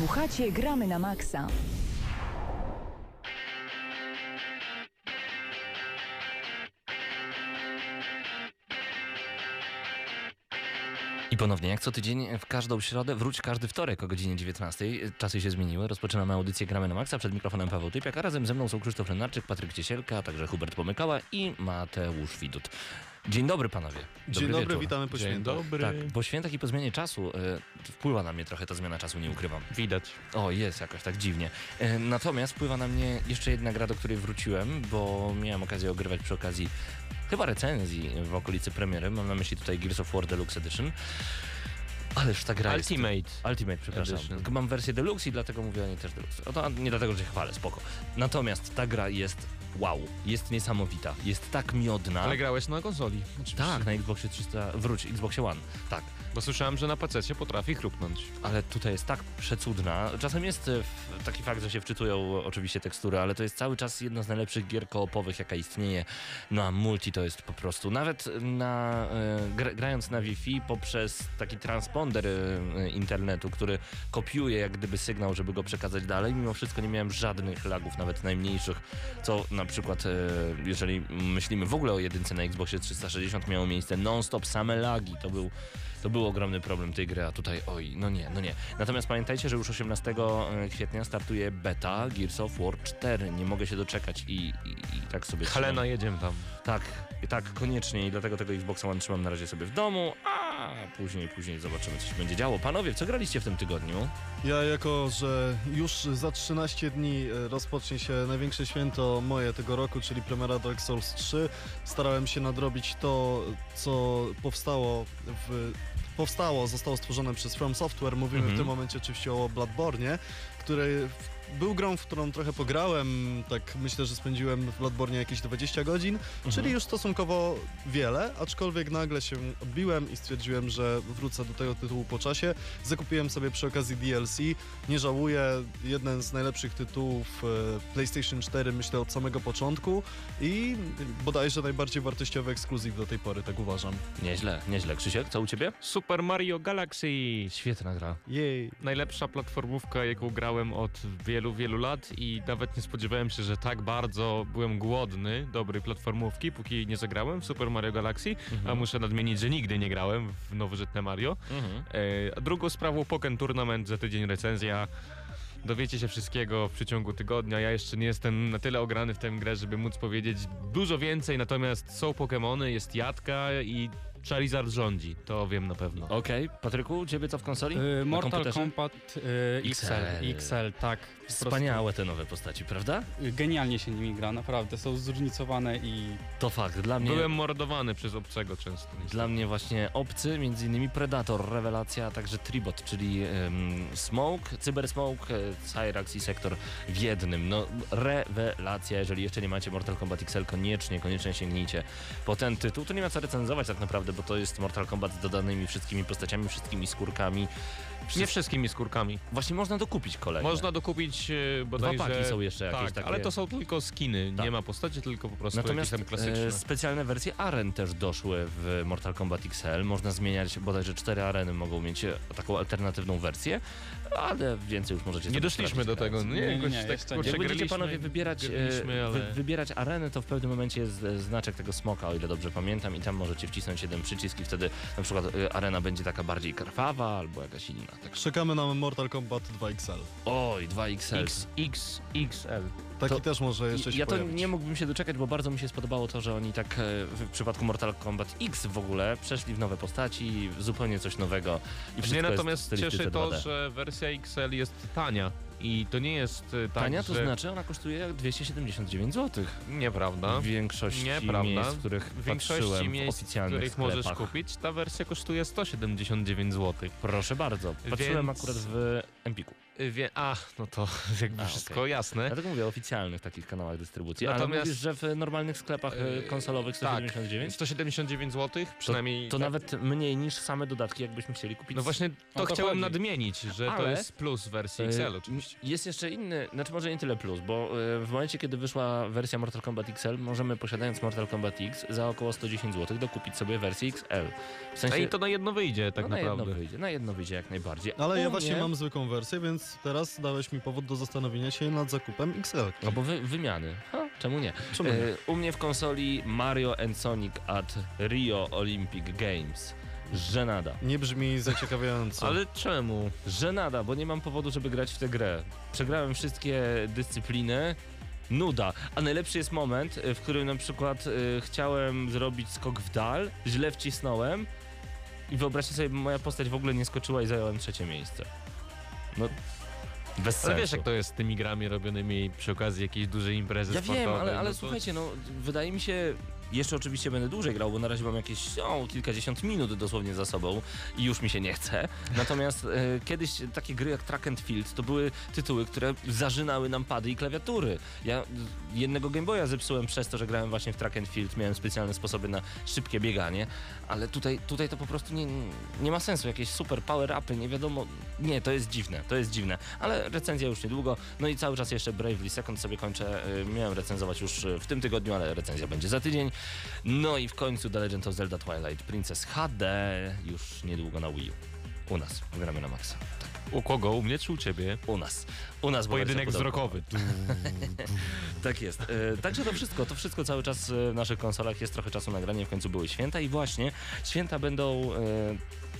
Słuchacie Gramy na Maxa. I ponownie, jak co tydzień, w każdą środę, wróć każdy wtorek o godzinie 19. Czasy się zmieniły. Rozpoczynamy audycję Gramy na Maxa. Przed mikrofonem Paweł Typiak, a razem ze mną są Krzysztof Lenarczyk, Patryk Ciesielka, a także Hubert Pomykała i Mateusz Widut. Dzień dobry panowie. Dzień dobry, wieczór. witamy po Dzień świętach. dobry. Tak, po świętach i po zmianie czasu e, wpływa na mnie trochę ta zmiana czasu, nie ukrywam. Widać. O, jest jakoś tak dziwnie. E, natomiast wpływa na mnie jeszcze jedna gra, do której wróciłem, bo miałem okazję ogrywać przy okazji chyba recenzji w okolicy premiery. Mam na myśli tutaj Gears of War Deluxe Edition. Ależ ta gra jest... Ultimate. Ultimate, przepraszam. Edition. Mam wersję Deluxe i dlatego mówię o niej też Deluxe. O to nie dlatego, że się chwalę, spoko. Natomiast ta gra jest wow, jest niesamowita, jest tak miodna. Ale grałeś na konsoli. Oczywiście. Tak, na Xboxie 300, wróć, Xboxie One, tak. Bo słyszałem, że na PC potrafi chrupnąć. ale tutaj jest tak przecudna. Czasem jest e, taki fakt, że się wczytują oczywiście tekstury, ale to jest cały czas jedna z najlepszych gier koopowych, jaka istnieje. No a multi to jest po prostu, nawet na, e, gra, grając na Wi-Fi poprzez taki transponder e, internetu, który kopiuje jak gdyby sygnał, żeby go przekazać dalej, mimo wszystko nie miałem żadnych lagów, nawet najmniejszych, co na przykład, jeżeli myślimy w ogóle o jedynce na Xboxie 360 miało miejsce non-stop, same lagi, to był to był ogromny problem tej gry, a tutaj oj, no nie, no nie. Natomiast pamiętajcie, że już 18 kwietnia startuje beta Gears of War 4. Nie mogę się doczekać i, i, i tak sobie Helena, trzymam. jedziemy tam. Tak, tak, koniecznie i dlatego tego Xboxa One trzymam na razie sobie w domu, a później, później zobaczymy, co się będzie działo. Panowie, co graliście w tym tygodniu? Ja jako, że już za 13 dni e, rozpocznie się największe święto moje tego roku, czyli premiera Dark Souls 3, starałem się nadrobić to, co powstało w... Powstało, zostało stworzone przez From Software. Mówimy Mhm. w tym momencie oczywiście o Bloodborne, który był grą, w którą trochę pograłem. Tak myślę, że spędziłem w Bloodborne jakieś 20 godzin, czyli już stosunkowo wiele, aczkolwiek nagle się odbiłem i stwierdziłem, że wrócę do tego tytułu po czasie. Zakupiłem sobie przy okazji DLC, nie żałuję, jeden z najlepszych tytułów e, PlayStation 4 myślę od samego początku i bodajże najbardziej wartościowy ekskluzyw do tej pory, tak uważam. Nieźle, nieźle. Krzysiek, co u ciebie? Super Mario Galaxy. Świetna gra. Jej. Najlepsza platformówka, jaką grałem od wielu, wielu lat i nawet nie spodziewałem się, że tak bardzo byłem głodny dobrej platformówki, póki nie zagrałem w Super Mario Galaxy, a muszę nadmienić, że nigdy nie grałem w nowożytne Mario. Mhm. E, a drugą sprawą Pokken Tournament, za tydzień recenzja. Dowiecie się wszystkiego w przeciągu tygodnia. Ja jeszcze nie jestem na tyle ograny w tę grę, żeby móc powiedzieć dużo więcej, natomiast są Pokemony, jest Jadka i Charizard rządzi. To wiem na pewno. Okej, Patryku, u ciebie co w konsoli? Y, Na Mortal? Kombat y, XL. XL, XL, tak. Wspaniałe te nowe postaci, prawda? y, Genialnie się nimi gra, naprawdę. Są zróżnicowane i To fakt, dla mnie... Byłem mordowany przez obcego często. niestety. Dla mnie właśnie obcy, między innymi Predator, rewelacja, a także Tribot, czyli em, Smoke, Cybersmoke, e, Cyrax i Sektor w jednym. No rewelacja, jeżeli jeszcze nie macie Mortal Kombat XL, koniecznie, koniecznie sięgnijcie po ten tytuł. To nie ma co recenzować tak naprawdę, bo to jest Mortal Kombat z dodanymi wszystkimi postaciami, wszystkimi skórkami. Nie wszystkimi skórkami. Właśnie można dokupić kolejne. Można dokupić e, Dwa bodajże... paki są jeszcze jakieś tak, takie. ale to są tylko skiny. Tak. Nie ma postaci, tylko po prostu Natomiast jakieś tam klasyczne. e, specjalne wersje aren też doszły w Mortal Kombat XL. Można zmieniać, bodajże cztery areny mogą mieć e, taką alternatywną wersję, ale więcej już możecie nie doszliśmy do tego. Nie, Nie, nie, jakoś nie, tak kurczę, Jak będziecie panowie wybierać, e, ale... wy, wybierać arenę, to w pewnym momencie jest znaczek tego smoka, o ile dobrze pamiętam, i tam możecie wcisnąć jeden przycisk i wtedy na przykład arena będzie taka bardziej krwawa albo jakaś inna. Tak. Czekamy na Mortal Kombat 2XL. Oj, 2XL. X, X, XL. Taki To- też może jeszcze się Ja to pojawić. nie mógłbym się doczekać, bo bardzo mi się spodobało to, że oni tak e, w przypadku Mortal Kombat X w ogóle przeszli w nowe postaci, zupełnie coś nowego. I Mnie natomiast cieszy to, 2D. że wersja XL jest tania. I to nie jest e, tak, Tania to że... znaczy ona kosztuje 279 zł. Nieprawda. W większości Nieprawda. miejsc, w których W większości miejsc, w oficjalnych których sklepach. możesz kupić, ta wersja kosztuje 179 zł. Proszę bardzo. Patrzyłem Więc- akurat w Empiku. Y, Wie... A, no to jakby A, wszystko okej. jasne. Dlatego mówię o oficjalnych takich kanałach dystrybucji. Natomiast- Ale mówisz, że w normalnych sklepach Yy, konsolowych 199? 179 zł, przynajmniej... To tak- nawet mniej niż same dodatki, jakbyśmy chcieli kupić. No właśnie to to chciałem chodzi. nadmienić, że to Ale- jest plus wersji E, XL oczywiście. Jest jeszcze inny, znaczy może nie tyle plus, bo w momencie, kiedy wyszła wersja Mortal Kombat XL, możemy posiadając Mortal Kombat X za około 110 zł dokupić sobie wersję XL. W A sensie, i to na jedno wyjdzie tak no, na naprawdę. jedno wyjdzie, na jedno wyjdzie jak najbardziej. Ale U ja właśnie mnie- mam zwykłą wersję, więc teraz dałeś mi powód do zastanowienia się nad zakupem XL. No bo wy, wymiany. Ha, czemu nie? Czemu nie? E, u mnie w konsoli Mario and Sonic at Rio Olympic Games. Żenada. Nie brzmi zaciekawiająco. Ale czemu? Żenada, bo nie mam powodu, żeby grać w tę grę. Przegrałem wszystkie dyscypliny. Nuda. A najlepszy jest moment, y, w którym na przykład y, chciałem zrobić skok w dal, źle wcisnąłem i wyobraźcie sobie, moja postać w ogóle nie skoczyła i zająłem trzecie miejsce. No, bez sensu. Ale wiesz jak to jest z tymi grami robionymi przy okazji jakiejś dużej imprezy Ja sportowej. wiem, ale, ale no to- słuchajcie, no wydaje mi się, jeszcze oczywiście będę dłużej grał, bo na razie mam jakieś o, kilkadziesiąt minut dosłownie za sobą i już mi się nie chce. Natomiast e, kiedyś takie gry jak Track and Field to były tytuły, które zażynały nam pady i klawiatury. Ja e, jednego Game Boya zepsułem przez to, że grałem właśnie w Track and Field, miałem specjalne sposoby na szybkie bieganie, ale tutaj, tutaj to po prostu nie, nie ma sensu, jakieś super power-upy, nie wiadomo, nie, to jest dziwne, to jest dziwne, ale recenzja już niedługo, no i cały czas jeszcze Bravely Second sobie kończę, y, miałem recenzować już w tym tygodniu, ale recenzja będzie za tydzień, no i w końcu The Legend of Zelda Twilight Princess HD już niedługo na Wii U. U nas, gramy na maksa. U kogo? U mnie czy u ciebie? U nas. U nas Pojedynek wzrokowy. Tak jest. E, także to wszystko, to wszystko cały czas w naszych konsolach jest trochę czasu nagrania, w końcu były święta i właśnie święta będą e,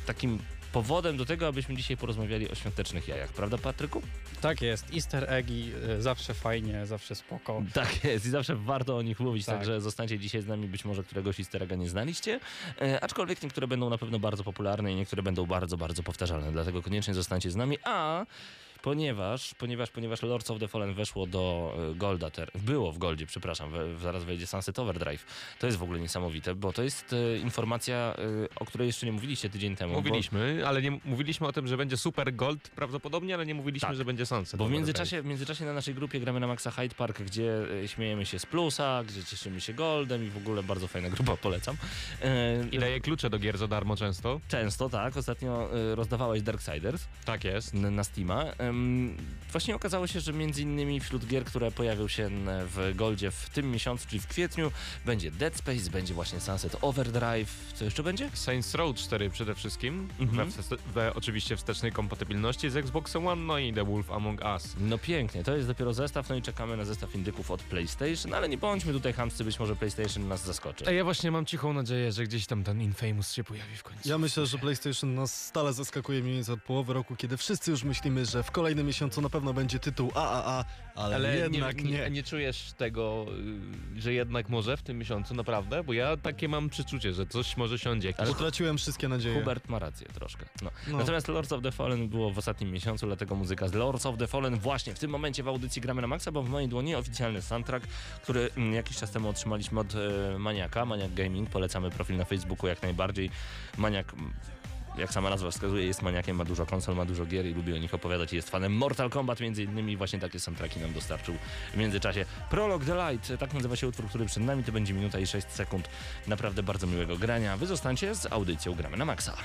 takim powodem do tego, abyśmy dzisiaj porozmawiali o świątecznych jajach, prawda Patryku? Tak jest, easter eggi y, zawsze fajnie, zawsze spoko. Tak jest. I zawsze warto o nich mówić, Tak. także zostańcie dzisiaj z nami, być może któregoś easter egga nie znaliście, e, aczkolwiek niektóre będą na pewno bardzo popularne i niektóre będą bardzo, bardzo powtarzalne, dlatego koniecznie zostańcie z nami, a ponieważ, ponieważ, ponieważ Lords of the Fallen weszło do e, Golda, ter, było w Goldzie, przepraszam, we, zaraz wejdzie Sunset Overdrive, to jest w ogóle niesamowite, bo to jest e, informacja, e, o której jeszcze nie mówiliście tydzień temu. bo- Mówiliśmy, ale nie mówiliśmy o tym, że będzie Super Gold prawdopodobnie, ale nie mówiliśmy, Tak. że będzie Sunset. Bo w międzyczasie, w międzyczasie na naszej grupie gramy na Maxa Hyde Park, gdzie e, śmiejemy się z plusa, gdzie cieszymy się goldem i w ogóle bardzo fajna grupa, polecam. E, I daje klucze do gier za darmo często. Często, tak. Ostatnio e, rozdawałeś Darksiders Tak jest. n- na Steama. Właśnie okazało się, że między innymi wśród gier, które pojawią się w Goldzie w tym miesiącu, czyli w kwietniu, będzie Dead Space, będzie właśnie Sunset Overdrive. Co jeszcze będzie? Saints Row 4 przede wszystkim, Mhm. we, we oczywiście wstecznej kompatybilności z Xboxem One, no i The Wolf Among Us. No pięknie, to jest dopiero zestaw, no i czekamy na zestaw indyków od PlayStation, ale nie bądźmy tutaj chamscy, być może PlayStation nas zaskoczy. A ja właśnie mam cichą nadzieję, że gdzieś tam ten Infamous się pojawi w końcu. Ja myślę, że PlayStation nas stale zaskakuje mniej więcej od połowy roku, kiedy wszyscy już myślimy, że w kolejnym miesiącu na pewno będzie tytuł AAA, ale, Ale jednak nie, nie. nie, nie czujesz tego, y, że jednak może w tym miesiącu, naprawdę? Bo ja takie mam przeczucie, że coś może siądzie. Jakiś... Ale- Utraciłem wszystkie nadzieje. Hubert ma rację troszkę. No. No. Natomiast Lords of the Fallen było w ostatnim miesiącu, dlatego muzyka z Lords of the Fallen właśnie w tym momencie w audycji gramy na maksa, bo w mojej dłoni oficjalny soundtrack, który mm, jakiś czas temu otrzymaliśmy od e, Maniaka, Maniak Gaming. Polecamy profil na Facebooku jak najbardziej. Maniak mm, jak sama nazwa wskazuje, jest maniakiem, ma dużo konsol, ma dużo gier i lubi o nich opowiadać jest fanem Mortal Kombat między innymi. Właśnie takie soundtracki nam dostarczył w międzyczasie. Prolog The Light, tak nazywa się utwór, który przed nami, to będzie minuta i 6 sekund naprawdę bardzo miłego grania. Wy zostańcie z audycją Gramy na Maxa.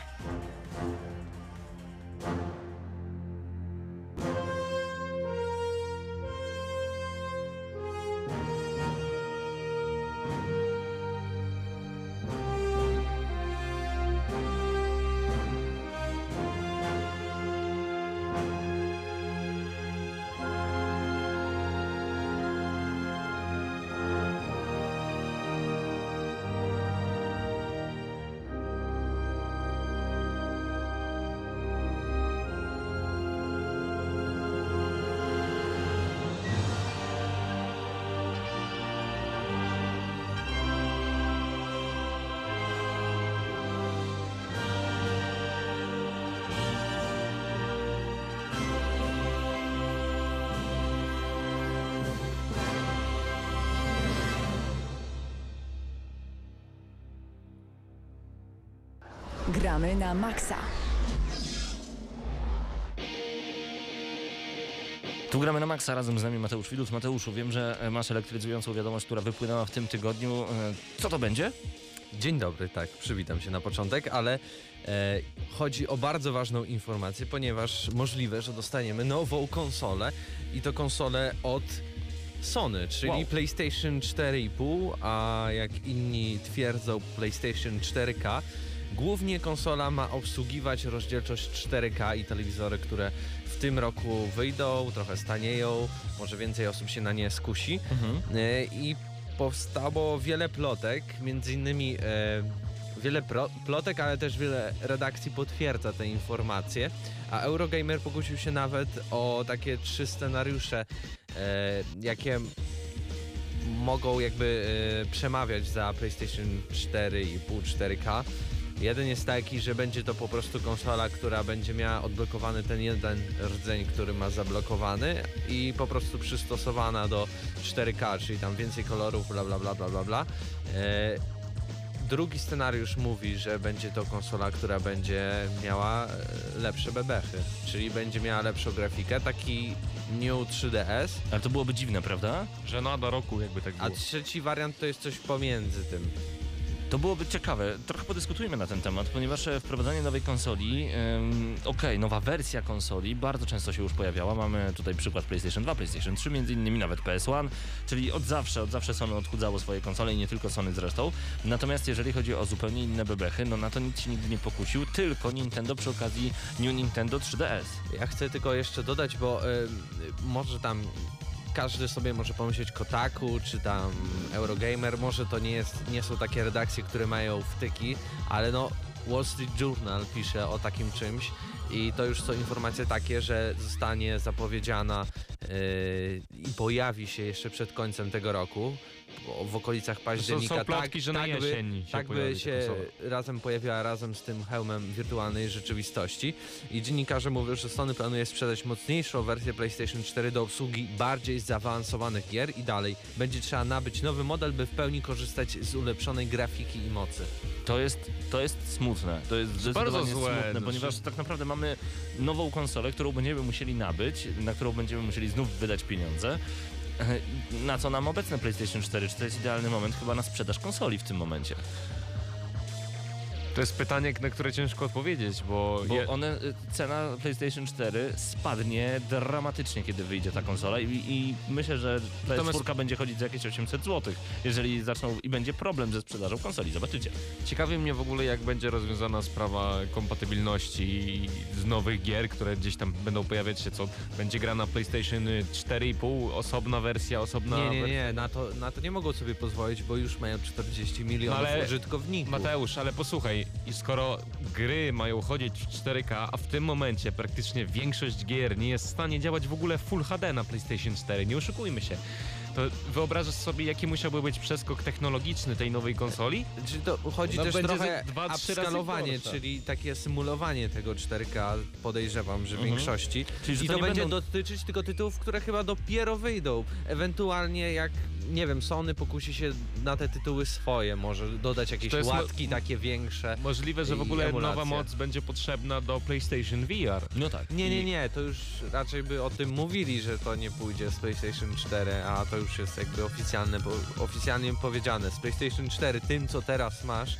Gramy na maksa. Tu gramy na maksa, razem z nami Mateusz Widut. Mateuszu, wiem, że masz elektryzującą wiadomość, która wypłynęła w tym tygodniu. E, Co to będzie? Dzień dobry, tak, przywitam się na początek, ale e, chodzi o bardzo ważną informację, ponieważ możliwe, że dostaniemy nową konsolę i to konsolę od Sony, czyli Wow. PlayStation 4,5, a jak inni twierdzą PlayStation 4K. Głównie konsola ma obsługiwać rozdzielczość 4K i telewizory, które w tym roku wyjdą, trochę stanieją, może więcej osób się na nie skusi. Mhm. E, I powstało wiele plotek, między innymi e, wiele pro, plotek, ale też wiele redakcji potwierdza te informacje. A Eurogamer pokusił się nawet o takie trzy scenariusze, e, jakie mogą jakby e, przemawiać za PlayStation 4 i pół 4K. Jeden jest taki, że będzie to po prostu konsola, która będzie miała odblokowany ten jeden rdzeń, który ma zablokowany i po prostu przystosowana do 4K, czyli tam więcej kolorów, bla bla bla bla bla bla. E, drugi scenariusz mówi, że będzie to konsola, która będzie miała e, lepsze bebechy, czyli będzie miała lepszą grafikę, taki New 3DS, Ale to byłoby dziwne, prawda? Że nada roku jakby tak a było. trzeci wariant to jest coś pomiędzy tym. To byłoby ciekawe. Trochę podyskutujmy na ten temat, ponieważ e, wprowadzanie nowej konsoli, okej, nowa wersja konsoli bardzo często się już pojawiała. Mamy tutaj przykład PlayStation 2, PlayStation 3, między innymi nawet PS1, czyli od zawsze, od zawsze Sony odchudzało swoje konsole i nie tylko Sony zresztą. Natomiast jeżeli chodzi o zupełnie inne bebechy, no na to nikt się nigdy nie pokusił, tylko Nintendo przy okazji New Nintendo 3DS. Ja chcę tylko jeszcze dodać, bo może tam każdy sobie może pomyśleć Kotaku, czy tam Eurogamer, może to nie, jest, nie są takie redakcje, które mają wtyki, ale no Wall Street Journal pisze o takim czymś i to już są informacje takie, że zostanie zapowiedziana y, i pojawi się jeszcze przed końcem tego roku, w okolicach Są, października. są plotki, tak, że na tak by, jesień się tak by się razem pojawiała razem z tym hełmem wirtualnej rzeczywistości. I dziennikarze mówią, że Sony planuje sprzedać mocniejszą wersję PlayStation 4 do obsługi bardziej zaawansowanych gier i dalej będzie trzeba nabyć nowy model, by w pełni korzystać z ulepszonej grafiki i mocy. To jest, to jest smutne. To jest Bardzo złe, smutne, znaczy- ponieważ tak naprawdę mamy nową konsolę, którą będziemy musieli nabyć, na którą będziemy musieli znów wydać pieniądze. Na co nam obecne PlayStation 4? Czy to jest idealny moment chyba na sprzedaż konsoli w tym momencie? To jest pytanie, na które ciężko odpowiedzieć, bo, Bo je, one, y, cena PlayStation 4 spadnie dramatycznie, kiedy wyjdzie ta konsola i, i myślę, że Natomiast- PS4 będzie chodzić za jakieś 800 zł, jeżeli zaczną i będzie problem ze sprzedażą konsoli. Zobaczycie. ciekawi mnie w ogóle, jak będzie rozwiązana sprawa kompatybilności z nowych gier, które gdzieś tam będą pojawiać się, co będzie gra na PlayStation 4,5, osobna wersja, osobna Nie, nie, wersja. nie, na to, na to nie mogą sobie pozwolić, bo już mają 40 milionów No ale- użytkowników. Mateusz, ale posłuchaj, i skoro gry mają chodzić w 4K, a w tym momencie praktycznie większość gier nie jest w stanie działać w ogóle Full HD na PlayStation 4, nie oszukujmy się, to wyobrażasz sobie, jaki musiałby być przeskok technologiczny tej nowej konsoli? Czyli to chodzi No też będzie trochę dwa, upskalowanie, czyli takie symulowanie tego 4K, podejrzewam, że w Mhm. większości. Czyli, że I to, to, będzie będą... dotyczyć tylko tytułów, które chyba dopiero wyjdą. Ewentualnie jak, nie wiem, Sony pokusi się na te tytuły swoje, może dodać jakieś To jest mo- łatki takie większe. Możliwe, że w ogóle emulacje. nowa moc będzie potrzebna do PlayStation VR. No tak. Nie, nie, nie, to już raczej by o tym mówili, że to nie pójdzie z PlayStation 4, a to już jest jakby oficjalne, bo, oficjalnie powiedziane. Z PlayStation 4, tym co teraz masz,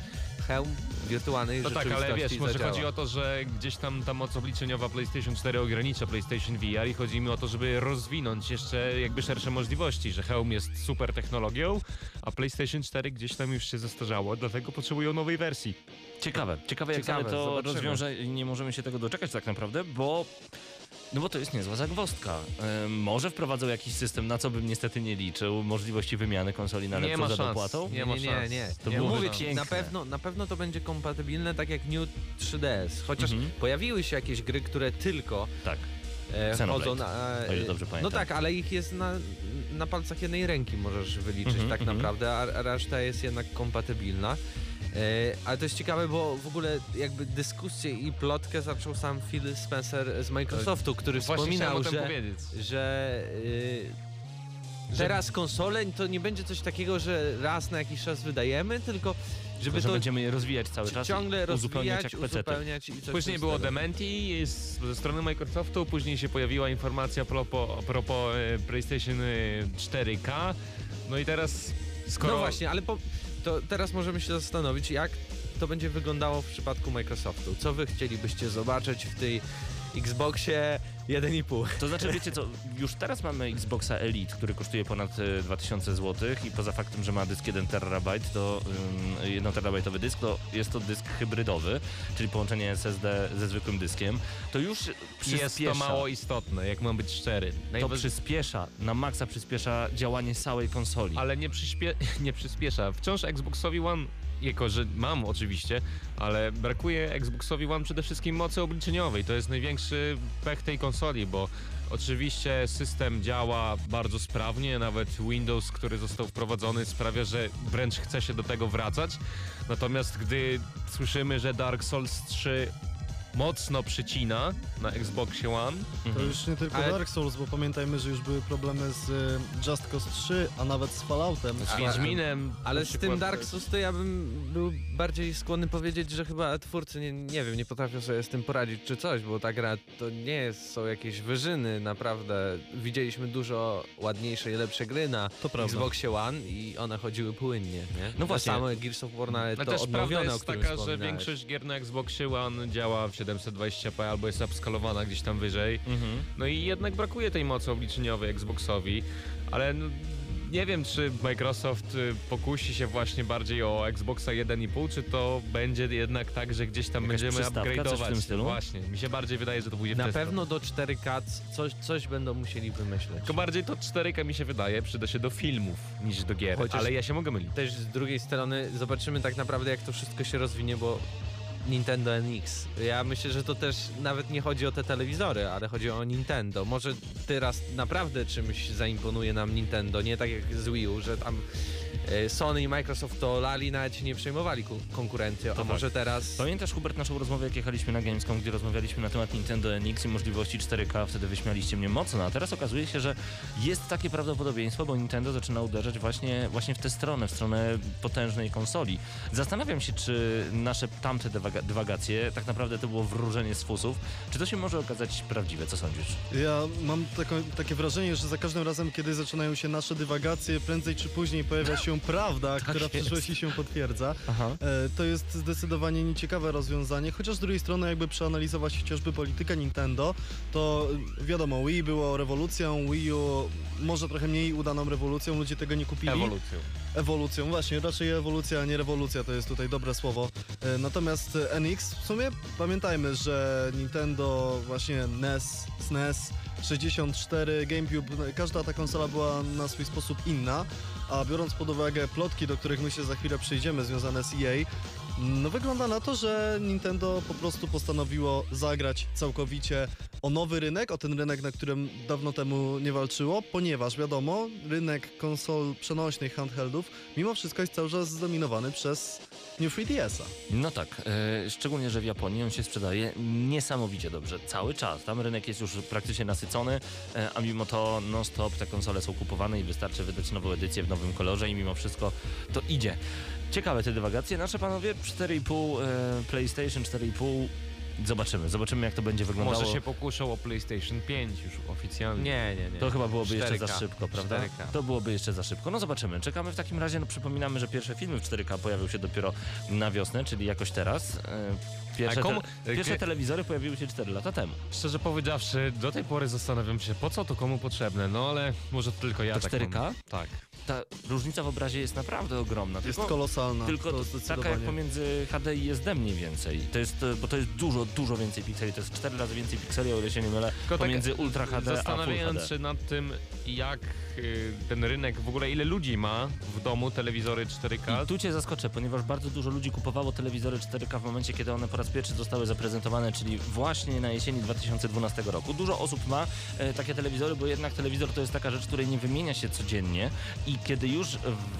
hełm wirtualnej No tak, ale wiesz, może zadziała. chodzi o to, że gdzieś tam ta moc obliczeniowa PlayStation 4 ogranicza PlayStation VR i chodzi mi o to, żeby rozwinąć jeszcze jakby szersze możliwości, że hełm jest super technologią, a PlayStation 4 gdzieś tam już się zestarzało, dlatego potrzebują nowej wersji. Ciekawe, ciekawe jak Ciekawe, to zobaczymy. rozwiąże i nie możemy się tego doczekać tak naprawdę, bo no bo to jest niezła zagwozdka. Ym, może wprowadzą jakiś system, na co bym niestety nie liczył, możliwości wymiany konsoli na lepszą za dopłatą. Nie Nie, ma nie, nie. To nie byłoby mówię na pewno, na pewno to będzie kompatybilne tak jak New 3DS, chociaż Mhm. pojawiły się jakieś gry, które tylko Tak. e, chodzą na... o ile dobrze no pamiętam. tak, ale ich jest na, na palcach jednej ręki możesz wyliczyć Mhm, tak mhm. naprawdę, a, a reszta jest jednak kompatybilna. E, ale to jest ciekawe, bo w ogóle jakby dyskusję i plotkę zaczął sam Phil Spencer z Microsoftu, który Właśnie wspominał, że, powiedzieć. że teraz konsole to nie będzie coś takiego, że raz na jakiś czas wydajemy, tylko żeby że to będziemy je rozwijać cały czas ciągle uzupełniać rozwijać, jak uzupełniać i coś Później było. Dementi ze strony Microsoftu, później się pojawiła informacja a propos, propos e, PlayStation e, 4K. No i teraz skoro... No właśnie, ale po, to teraz możemy się zastanowić, jak to będzie wyglądało w przypadku Microsoftu. Co wy chcielibyście zobaczyć w tej Xboxie 1,5. To znaczy, wiecie co, już teraz mamy Xboxa Elite, który kosztuje ponad e, 2000 zł i poza faktem, że ma dysk 1 terabajt, to ym, 1 terabajtowy dysk, to jest to dysk hybrydowy, czyli połączenie SSD ze zwykłym dyskiem. To już przyspiesza. Jest to mało istotne, jak mam być szczery. to przyspiesza, na maksa przyspiesza działanie całej konsoli. ale nie, przyspie- nie przyspiesza. Wciąż Xboxowi One, jako że mam oczywiście, ale brakuje Xboxowi One przede wszystkim mocy obliczeniowej. To jest największy pech tej konsoli, bo oczywiście system działa bardzo sprawnie, nawet Windows, który został wprowadzony sprawia, że wręcz chce się do tego wracać. Natomiast gdy słyszymy, że Dark Souls 3 mocno przycina na Xboxie One, To Mhm. już nie tylko Ale- Dark Souls, bo pamiętajmy, że już były problemy z y, Just Cause 3, a nawet z Falloutem. z Wiedźminem... Ale z tym Dark Souls to ja bym był bardziej skłonny powiedzieć, że chyba twórcy nie, nie wiem, nie potrafią sobie z tym poradzić czy coś, bo ta gra to nie jest, są jakieś wyżyny, naprawdę. Widzieliśmy dużo ładniejsze i lepsze gry na To prawda. Xboxie One i one chodziły płynnie, nie? No właśnie. To samo Gears of War, no, ale Ale to odnowione, o jest którym taka, że większość gier na Xboxie One działa w 720p albo jest upskalowana gdzieś tam wyżej. Mhm. No i jednak brakuje tej mocy obliczeniowej Xboxowi, ale no, nie wiem, czy Microsoft y, pokusi się właśnie bardziej o Xboxa 1,5, czy to będzie jednak tak, że gdzieś tam Jakaś będziemy coś w upgrade'ować. tym stylu? Właśnie, mi się bardziej wydaje, że to pójdzie Na pewno do 4K coś, coś będą musieli wymyśleć. Tylko bardziej to 4K mi się wydaje, przyda się do filmów niż do gier, Chociaż- ale ja się mogę mylić. Też z drugiej strony zobaczymy tak naprawdę jak to wszystko się rozwinie, bo Nintendo NX. Ja myślę, że to też nawet nie chodzi o te telewizory, ale chodzi o Nintendo. Może teraz naprawdę czymś zaimponuje nam Nintendo, nie tak jak z Wii U, że tam Sony i Microsoft to lali, nawet się nie przejmowali ku- konkurencją, a tak. może teraz... Pamiętasz, Hubert, naszą rozmowę, jak jechaliśmy na Gamescom, gdzie rozmawialiśmy na temat Nintendo NX i możliwości 4K, wtedy wyśmialiście mnie mocno, a teraz okazuje się, że jest takie prawdopodobieństwo, bo Nintendo zaczyna uderzać właśnie, właśnie w tę stronę, w stronę potężnej konsoli. Zastanawiam się, czy nasze tamte dywaga- dywagacje tak naprawdę to było wróżenie z fusów, czy to się może okazać prawdziwe, co sądzisz? Ja mam taką, takie wrażenie, że za każdym razem, kiedy zaczynają się nasze dywagacje, prędzej czy później pojawia się prawda, która w jest. przyszłości się potwierdza. Aha. E, To jest zdecydowanie nieciekawe rozwiązanie, chociaż z drugiej strony jakby przeanalizować chociażby politykę Nintendo, to wiadomo, Wii było rewolucją, Wii U może trochę mniej udaną rewolucją, ludzie tego nie kupili. Ewolucją. Ewolucją, właśnie, raczej ewolucja, a nie rewolucja, to jest tutaj dobre słowo. E, Natomiast e, NX, w sumie pamiętajmy, że Nintendo, właśnie NES, SNES, 64, GameCube, każda ta konsola była na swój sposób inna, a biorąc pod uwagę plotki, do których myślę za chwilę przejdziemy, związane z EA, no wygląda na to, że Nintendo po prostu postanowiło zagrać całkowicie o nowy rynek, o ten rynek, na którym dawno temu nie walczyło, ponieważ wiadomo, rynek konsol przenośnych, handheldów, mimo wszystko jest cały czas zdominowany przez New 3DS-a. No tak, e, szczególnie, że w Japonii on się sprzedaje niesamowicie dobrze, cały czas. Tam rynek jest już praktycznie nasycony, e, a mimo to non-stop te konsole są kupowane i wystarczy wydać nową edycję w nowym kolorze i mimo wszystko to idzie. Ciekawe te dywagacje. Nasze panowie 4,5 e, PlayStation 4,5 Zobaczymy, zobaczymy jak to będzie wyglądało. Może się pokuszą o PlayStation 5 już oficjalnie. Nie, nie, nie. To chyba byłoby jeszcze 4K. za szybko, prawda? 4K. To byłoby jeszcze za szybko. No zobaczymy. Czekamy w takim razie. No przypominamy, że pierwsze filmy w 4K pojawią się dopiero na wiosnę, czyli jakoś teraz. E, Pierwsze, komu- te, pierwsze telewizory pojawiły się 4 lata temu. Szczerze powiedziawszy, do tej pory zastanawiam się, po co to komu potrzebne, no ale może tylko ja To tak 4K? Mam. Tak. Ta różnica w obrazie jest naprawdę ogromna. Jest Tylko, kolosalna. tylko to taka jak pomiędzy HD i SD mniej więcej. To jest, bo to jest dużo, dużo więcej pikseli. To jest 4 razy więcej pikseli, o ile się nie mylę, Tylko tak pomiędzy Ultra HD a Full Zastanawiając HD. się nad tym, jak y, ten rynek, w ogóle ile ludzi ma w domu telewizory 4K. I tu cię zaskoczę, ponieważ bardzo dużo ludzi kupowało telewizory 4K w momencie, kiedy one po raz pierwszy zostały zaprezentowane, czyli właśnie na jesieni 2012 roku. Dużo osób ma e, takie telewizory, bo jednak telewizor to jest taka rzecz, której nie wymienia się codziennie i kiedy już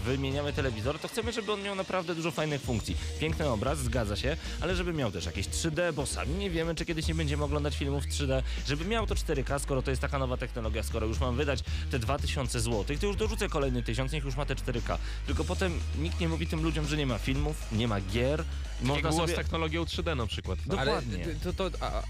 wymieniamy telewizor, to chcemy, żeby on miał naprawdę dużo fajnych funkcji. Piękny obraz, zgadza się, ale żeby miał też jakieś 3D, bo sami nie wiemy, czy kiedyś nie będziemy oglądać filmów w 3D, żeby miał to 4K, skoro to jest taka nowa technologia, skoro już mam wydać te 2000 zł, to już dorzucę kolejny 1000, niech już ma te 4K. Tylko potem nikt nie mówi tym ludziom, że nie ma filmów, nie ma gier. Można było sobie... z technologią 3D na przykład. No. Dokładnie. Ale to, to, a,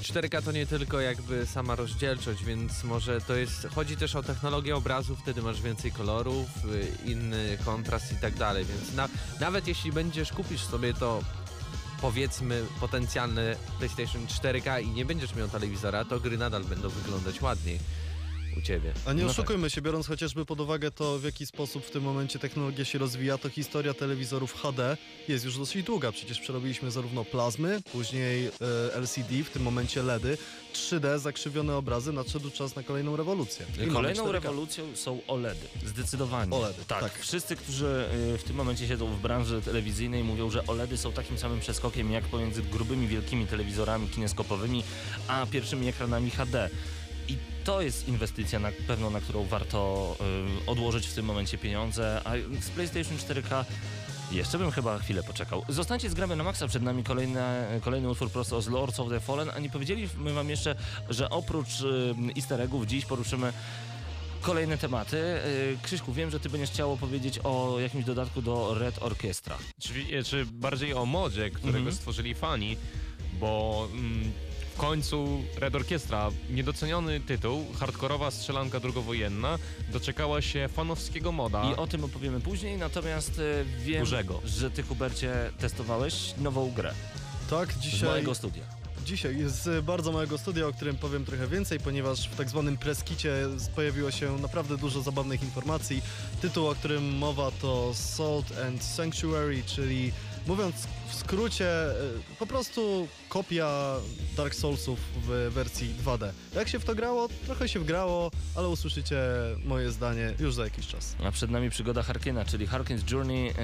4K to nie tylko jakby sama rozdzielczość, więc może to jest, chodzi też o technologię obrazu, wtedy masz więcej kolorów, y, inny kontrast i tak dalej, więc na, nawet jeśli będziesz, kupisz sobie to powiedzmy potencjalne PlayStation 4K i nie będziesz miał telewizora, to gry nadal będą wyglądać ładniej u ciebie. A nie No oszukujmy się, biorąc chociażby pod uwagę to, w jaki sposób w tym momencie technologia się rozwija, to historia telewizorów HD jest już dosyć długa. Przecież przerobiliśmy zarówno plazmy, później e, LCD, w tym momencie LEDy, 3D, zakrzywione obrazy, nadszedł czas na kolejną rewolucję. I Kolejną 4K. rewolucją są OLEDy. Zdecydowanie. OLEDy, tak, tak. Wszyscy, którzy y, w tym momencie siedzą w branży telewizyjnej mówią, że OLEDy są takim samym przeskokiem jak pomiędzy grubymi, wielkimi telewizorami kineskopowymi, a pierwszymi ekranami HD. I to jest inwestycja na pewno, na którą warto y, odłożyć w tym momencie pieniądze, a z PlayStation 4K jeszcze bym chyba chwilę poczekał. Zostańcie z gramy na maksa, przed nami kolejne, kolejny utwór prosto z Lords of the Fallen, a nie powiedzieliśmy wam jeszcze, że oprócz y, easter eggów dziś poruszymy kolejne tematy. Y, Krzyśku, wiem, że ty będziesz chciał powiedzieć o jakimś dodatku do Red Orchestra. Czy, czy bardziej o modzie, którego Mhm. stworzyli fani, bo mm, końcu Red Orchestra, niedoceniony tytuł, hardkorowa strzelanka drugowojenna, doczekała się fanowskiego moda. I o tym opowiemy później, natomiast y, wiem, Dużego. że ty, Hubercie, testowałeś nową grę Tak, z dzisiaj, mojego studia. dzisiaj z bardzo małego studia, o którym powiem trochę więcej, ponieważ w tak zwanym preskicie pojawiło się naprawdę dużo zabawnych informacji. Tytuł, o którym mowa to Salt and Sanctuary, czyli mówiąc w skrócie, e, po prostu kopia Dark Soulsów w wersji 2D. Jak się w to grało? Trochę się wgrało, ale usłyszycie moje zdanie już za jakiś czas. A przed nami przygoda Harkina, czyli Harkins Journey.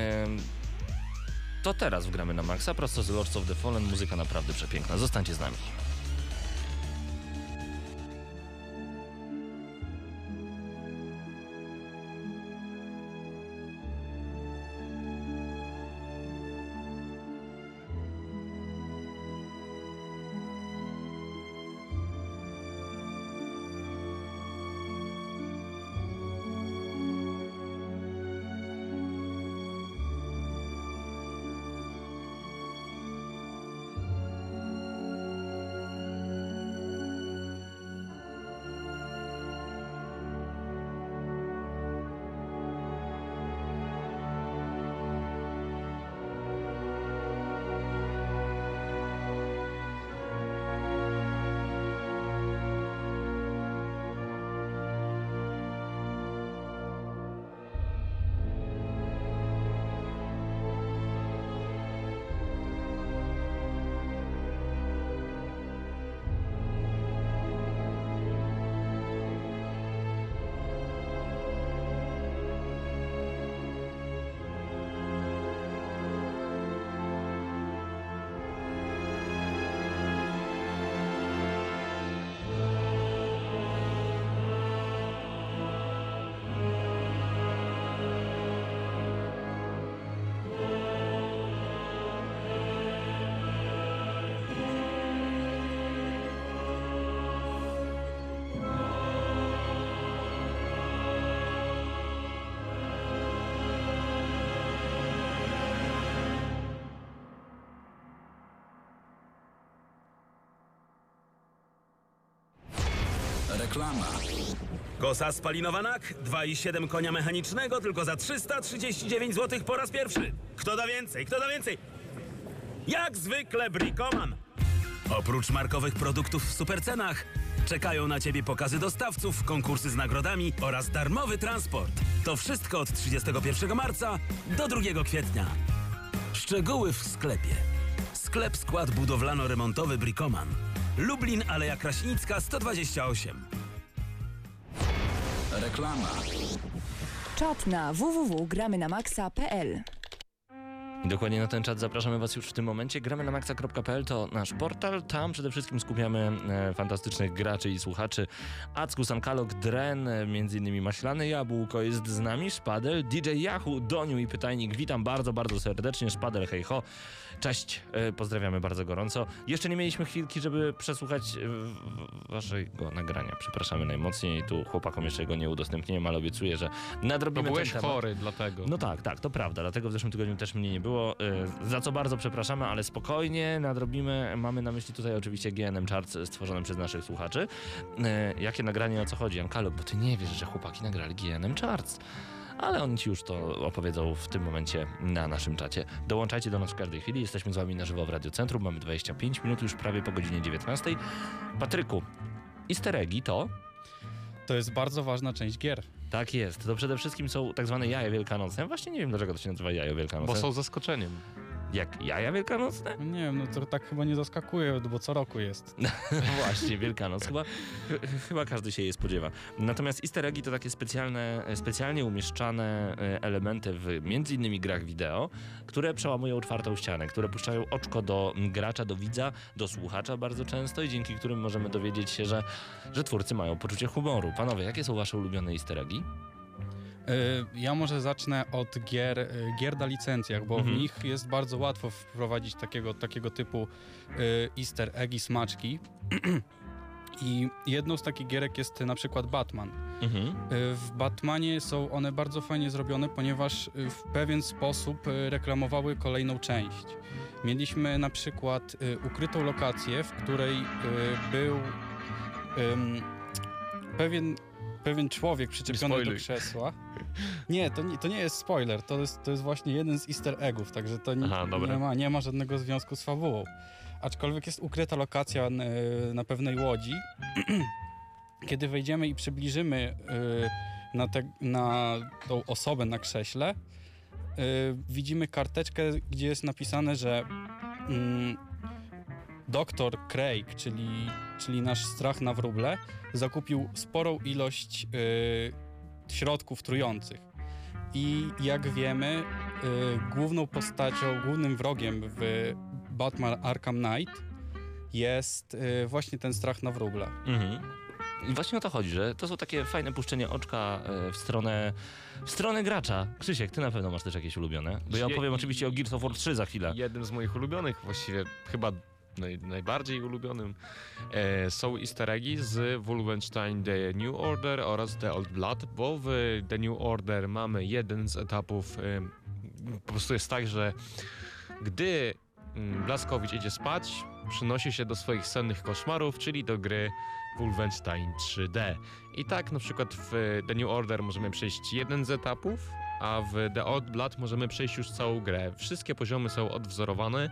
To teraz wgramy na maksa, prosto z Lords of the Fallen. Muzyka naprawdę przepiękna. Zostańcie z nami. Reklama. Kosa spalinowa NAK, 2,7 konia mechanicznego, tylko za 339 zł po raz pierwszy. Kto da więcej? Kto da więcej? Jak zwykle Bricoman. Oprócz markowych produktów w supercenach, czekają na Ciebie pokazy dostawców, konkursy z nagrodami oraz darmowy transport. To wszystko od 31 marca do 2 kwietnia. Szczegóły w sklepie. Sklep skład budowlano-remontowy Bricoman. Lublin, Aleja Kraśnicka 128. Reklama. Czat na www.gramynamaxa.pl Dokładnie na ten czat zapraszamy Was już w tym momencie. Gramy na maxa.pl to nasz portal. Tam przede wszystkim skupiamy e, fantastycznych graczy i słuchaczy. Acku, Sankalok, Dren, e, między innymi Maślane Jabłko jest z nami, Szpadel, DJ Yahoo, Doniu i Pytajnik. Witam bardzo, bardzo serdecznie. Szpadel, hej ho. Cześć, e, pozdrawiamy bardzo gorąco. Jeszcze nie mieliśmy chwilki, żeby przesłuchać e, waszego nagrania. Przepraszamy najmocniej. Tu chłopakom jeszcze go nie udostępniłem, ale obiecuję, że nadrobimy byłeś ten temat. chory, dlatego. No tak, tak, to prawda. Dlatego w zeszłym tygodniu też mnie nie było. y, Za co bardzo przepraszamy, ale spokojnie nadrobimy. Mamy na myśli tutaj oczywiście GNM Charts stworzone przez naszych słuchaczy. Jakie nagranie, o co chodzi? Jan Kaluk, bo ty nie wiesz, że chłopaki nagrali GNM Charts. Ale oni ci już to opowiedzą w tym momencie na naszym czacie. Dołączajcie do nas w każdej chwili, jesteśmy z wami na żywo w Radio Centrum, mamy 25 minut już prawie po godzinie 19. Patryku, easter eggi to... To jest bardzo ważna część gier. Tak jest, to przede wszystkim są tak zwane jaja wielkanocne. Właśnie nie wiem, dlaczego to się nazywa jajo wielkanocne. Bo są zaskoczeniem. Jak jaja wielkanocne? No nie wiem, no to tak chyba nie zaskakuje, bo co roku jest. Właśnie, Wielkanoc. Chyba, ch- chyba każdy się jej spodziewa. Natomiast easter eggi to takie specjalne, specjalnie umieszczane e, elementy w między innymi grach wideo, które przełamują czwartą ścianę, które puszczają oczko do gracza, do widza, do słuchacza bardzo często i dzięki którym możemy dowiedzieć się, że, że twórcy mają poczucie humoru. Panowie, jakie są wasze ulubione easter eggi? Y, Ja może zacznę od gier, y, gier na licencjach, bo Mhm. w nich jest bardzo łatwo wprowadzić takiego, takiego typu y, easter eggi, smaczki. I jedną z takich gierek jest na przykład Batman. Mhm. W Batmanie są one bardzo fajnie zrobione, ponieważ w pewien sposób reklamowały kolejną część. Mieliśmy na przykład ukrytą lokację, w której był pewien, pewien człowiek przyczepiony do krzesła. Nie to, nie, to nie jest spoiler, to jest, to jest właśnie jeden z easter eggów, także to nie, Aha, dobra. nie, ma, nie ma żadnego związku z fabułą. Aczkolwiek jest ukryta lokacja n- na pewnej łodzi. Kiedy wejdziemy i przybliżymy y, na, te, na tą osobę na krześle, y, widzimy karteczkę, gdzie jest napisane, że mm, doktor Craig, czyli, czyli nasz strach na wróble, zakupił sporą ilość y, środków trujących. I jak wiemy, y, główną postacią, głównym wrogiem w Batman Arkham Knight jest y, właśnie ten strach na wróble. Mhm. I właśnie o to chodzi, że to są takie fajne puszczenie oczka e, w stronę, w stronę gracza. Krzysiek, ty na pewno masz też jakieś ulubione. Bo ja Je- opowiem oczywiście o Gears of War 3 za chwilę. Jednym z moich ulubionych, właściwie chyba naj, najbardziej ulubionym, e, są easter eggi z Wolfenstein The New Order oraz The Old Blood, bo w The New Order mamy jeden z etapów, e, po prostu jest tak, że gdy mm, Blaskowicz idzie spać, przynosi się do swoich sennych koszmarów, czyli do gry Wolfenstein 3D. I tak na przykład w The New Order możemy przejść jeden z etapów, a w The Old Blood możemy przejść już całą grę. Wszystkie poziomy są odwzorowane.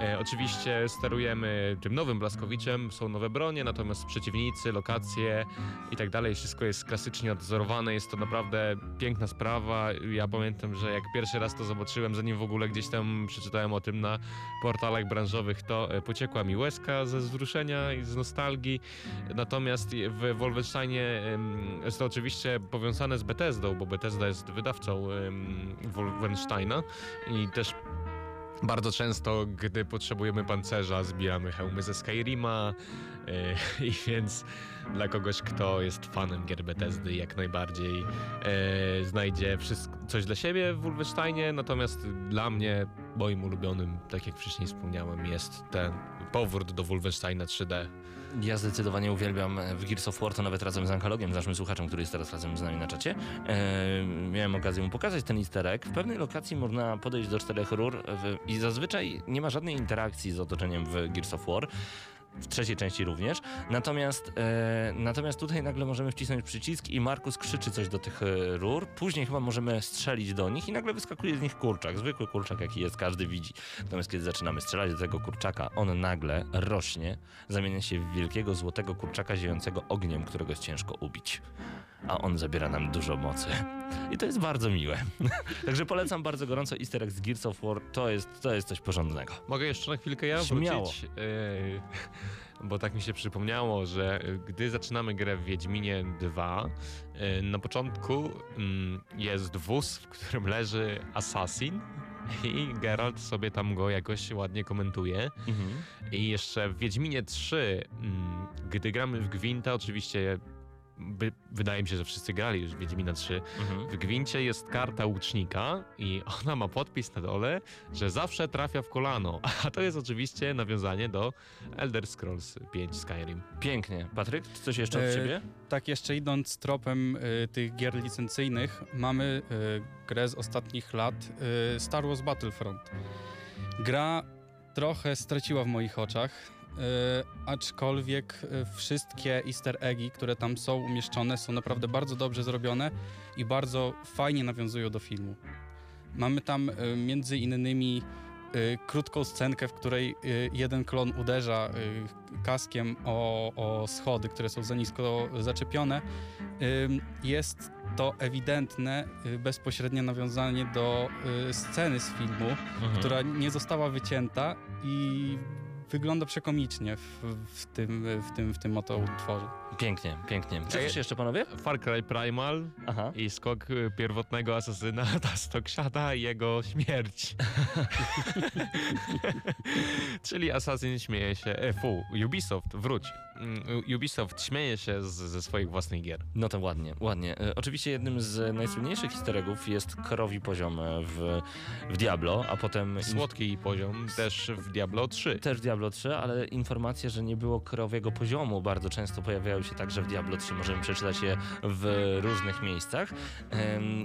E, oczywiście sterujemy tym nowym Blaskowiczem, są nowe bronie, natomiast przeciwnicy, lokacje i tak dalej, wszystko jest klasycznie odwzorowane. Jest to naprawdę piękna sprawa. Ja pamiętam, że jak pierwszy raz to zobaczyłem, zanim w ogóle gdzieś tam przeczytałem o tym na portalach branżowych, to e, pociekła mi łezka ze wzruszenia i z nostalgii. Natomiast w Wolfensteinie jest to oczywiście powiązane z Bethesdą, bo Bethesda jest wydawcą Wolfensteina i też bardzo często, gdy potrzebujemy pancerza, zbijamy hełmy ze Skyrima e, i więc dla kogoś, kto jest fanem gier Bethesdy, jak najbardziej e, znajdzie wszystko, coś dla siebie w Wolfensteinie, natomiast dla mnie, moim ulubionym, tak jak wcześniej wspomniałem, jest ten powrót do Wolfensteina 3D. Ja zdecydowanie uwielbiam e, w Gears of War, to nawet razem z Ankalogiem, z naszym słuchaczem, który jest teraz razem z nami na czacie. E, miałem okazję mu pokazać ten easter egg. W pewnej lokacji można podejść do czterech rur w, i zazwyczaj nie ma żadnej interakcji z otoczeniem w Gears of War. W trzeciej części również. Natomiast, e, natomiast tutaj nagle możemy wcisnąć przycisk i Markus krzyczy coś do tych e, rur. Później chyba możemy strzelić do nich i nagle wyskakuje z nich kurczak. Zwykły kurczak, jaki jest, każdy widzi. Natomiast kiedy zaczynamy strzelać do tego kurczaka, on nagle rośnie, zamienia się w wielkiego złotego kurczaka ziejącego ogniem, którego jest ciężko ubić. A on zabiera nam dużo mocy. I to jest bardzo miłe. Także polecam bardzo gorąco Easter egg z Gears of War. To jest, to jest coś porządnego. Mogę jeszcze na chwilkę ja Śmiało. wrócić? E, bo tak mi się przypomniało, że gdy zaczynamy grę w Wiedźminie 2, e, na początku mm, jest wóz, w którym leży Assassin i Geralt sobie tam go jakoś ładnie komentuje. I jeszcze w Wiedźminie 3, mm, gdy gramy w Gwinta, oczywiście by, wydaje mi się, że wszyscy grali już w Wiedźmina 3, Mhm. w gwincie jest karta łucznika i ona ma podpis na dole, że zawsze trafia w kolano. A to jest oczywiście nawiązanie do Elder Scrolls 5 Skyrim. Pięknie. Patryk, coś jeszcze od E, ciebie? Tak jeszcze idąc tropem y, tych gier licencyjnych, mamy y, grę z ostatnich lat y, Star Wars Battlefront. Gra trochę straciła w moich oczach. Aczkolwiek e, wszystkie easter eggi, które tam są umieszczone, są naprawdę bardzo dobrze zrobione i bardzo fajnie nawiązują do filmu. Mamy tam e, między innymi e, krótką scenkę, w której e, jeden klon uderza e, kaskiem o, o schody, które są za nisko zaczepione. Jest to ewidentne, bezpośrednie nawiązanie do sceny z filmu, Mhm. która nie została wycięta i wygląda przekomicznie w, w, tym, w, tym, w tym oto utworze. Pięknie, pięknie. Co coś jeszcze, panowie? Far Cry Primal Aha. i skok y, pierwotnego asasyna na Stoksiada i jego śmierć. Czyli asasyn śmieje się, e, fu, Ubisoft, wróć. Mm, Ubisoft śmieje się z, ze swoich własnych gier. No to ładnie, ładnie. E, oczywiście jednym z najsłynniejszych easter eggów jest krowi poziom e, w, w Diablo, a potem... Słodki poziom też w Diablo 3. Też Diablo 3, ale informacje, że nie było krowiego poziomu bardzo często pojawiają się także w Diablo 3. Możemy przeczytać je w różnych miejscach.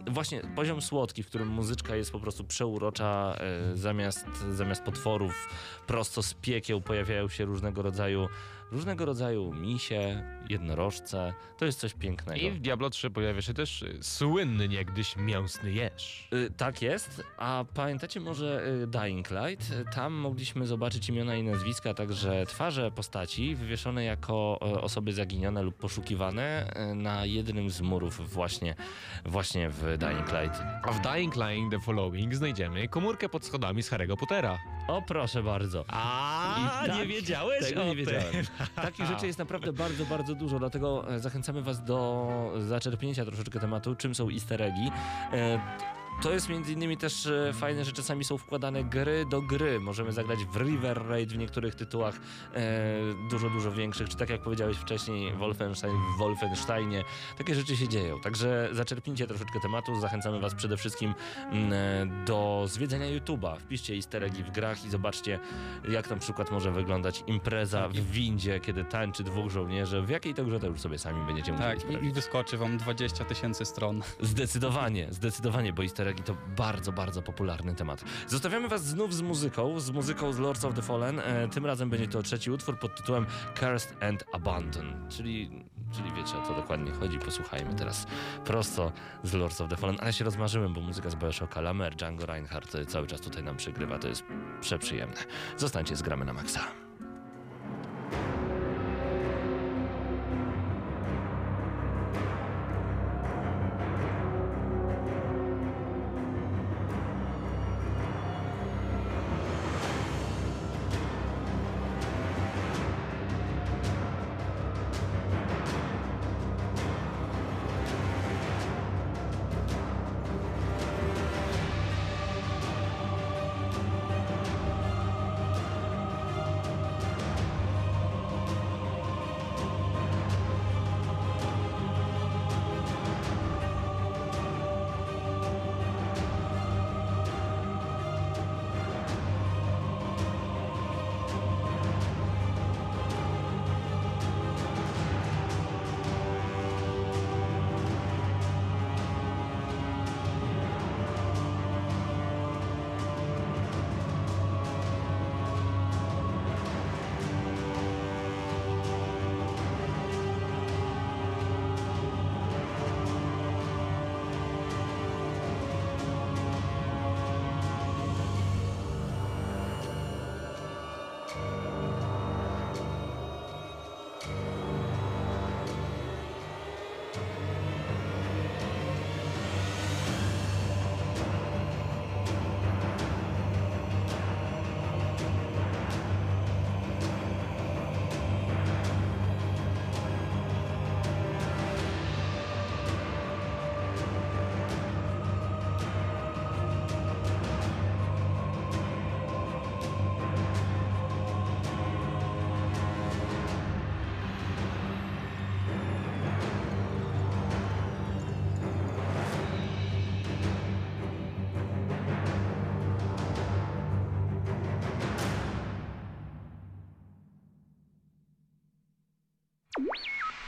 Właśnie poziom słodki, w którym muzyczka jest po prostu przeurocza. E, zamiast, zamiast potworów prosto z piekieł pojawiają się różnego rodzaju różnego rodzaju misie, jednorożce. To jest coś pięknego. I w Diablo 3 pojawia się też y, słynny niegdyś mięsny jeż. Y, Tak jest, a pamiętacie może y, Dying Light? Y, Tam mogliśmy zobaczyć imiona i nazwiska, także twarze postaci wywieszone jako osoby zaginione lub poszukiwane na jednym z murów właśnie, właśnie w Dying Light. A w Dying Light The Following znajdziemy komórkę pod schodami z Harry'ego Pottera. O proszę bardzo. A, tak, Tego nie wiedziałem. Takich rzeczy jest naprawdę bardzo, bardzo dużo, dlatego e, zachęcamy Was do zaczerpnięcia troszeczkę tematu, czym są easter eggi. To jest między innymi też e, fajne, że czasami są wkładane gry do gry. Możemy zagrać w River Raid w niektórych tytułach e, dużo, dużo większych, czy tak jak powiedziałeś wcześniej, Wolfenstein w Wolfensteinie. Takie rzeczy się dzieją. Także zaczerpnijcie troszeczkę tematu. Zachęcamy Was przede wszystkim mm, e, do zwiedzenia YouTube'a. Wpiszcie easter eggi w grach i zobaczcie, jak na przykład może wyglądać impreza w windzie, kiedy tańczy dwóch żołnierzy. W jakiej to grze to już sobie sami będziecie musieli Tak, sprawdzić. i, i wyskoczy wam 20 tysięcy stron. Zdecydowanie, zdecydowanie, bo easter eggi to bardzo, bardzo popularny temat. Zostawiamy was znów z muzyką, z muzyką z Lords of the Fallen. E, tym razem będzie to trzeci utwór pod tytułem Cursed and Abandoned, czyli, czyli wiecie o co dokładnie chodzi. Posłuchajmy teraz prosto z Lords of the Fallen, ale się rozmarzyłem, bo muzyka z Bioshocka, Lamer, Django Reinhardt e, cały czas tutaj nam przygrywa, to jest przeprzyjemne. Zostańcie z gramy na maksa.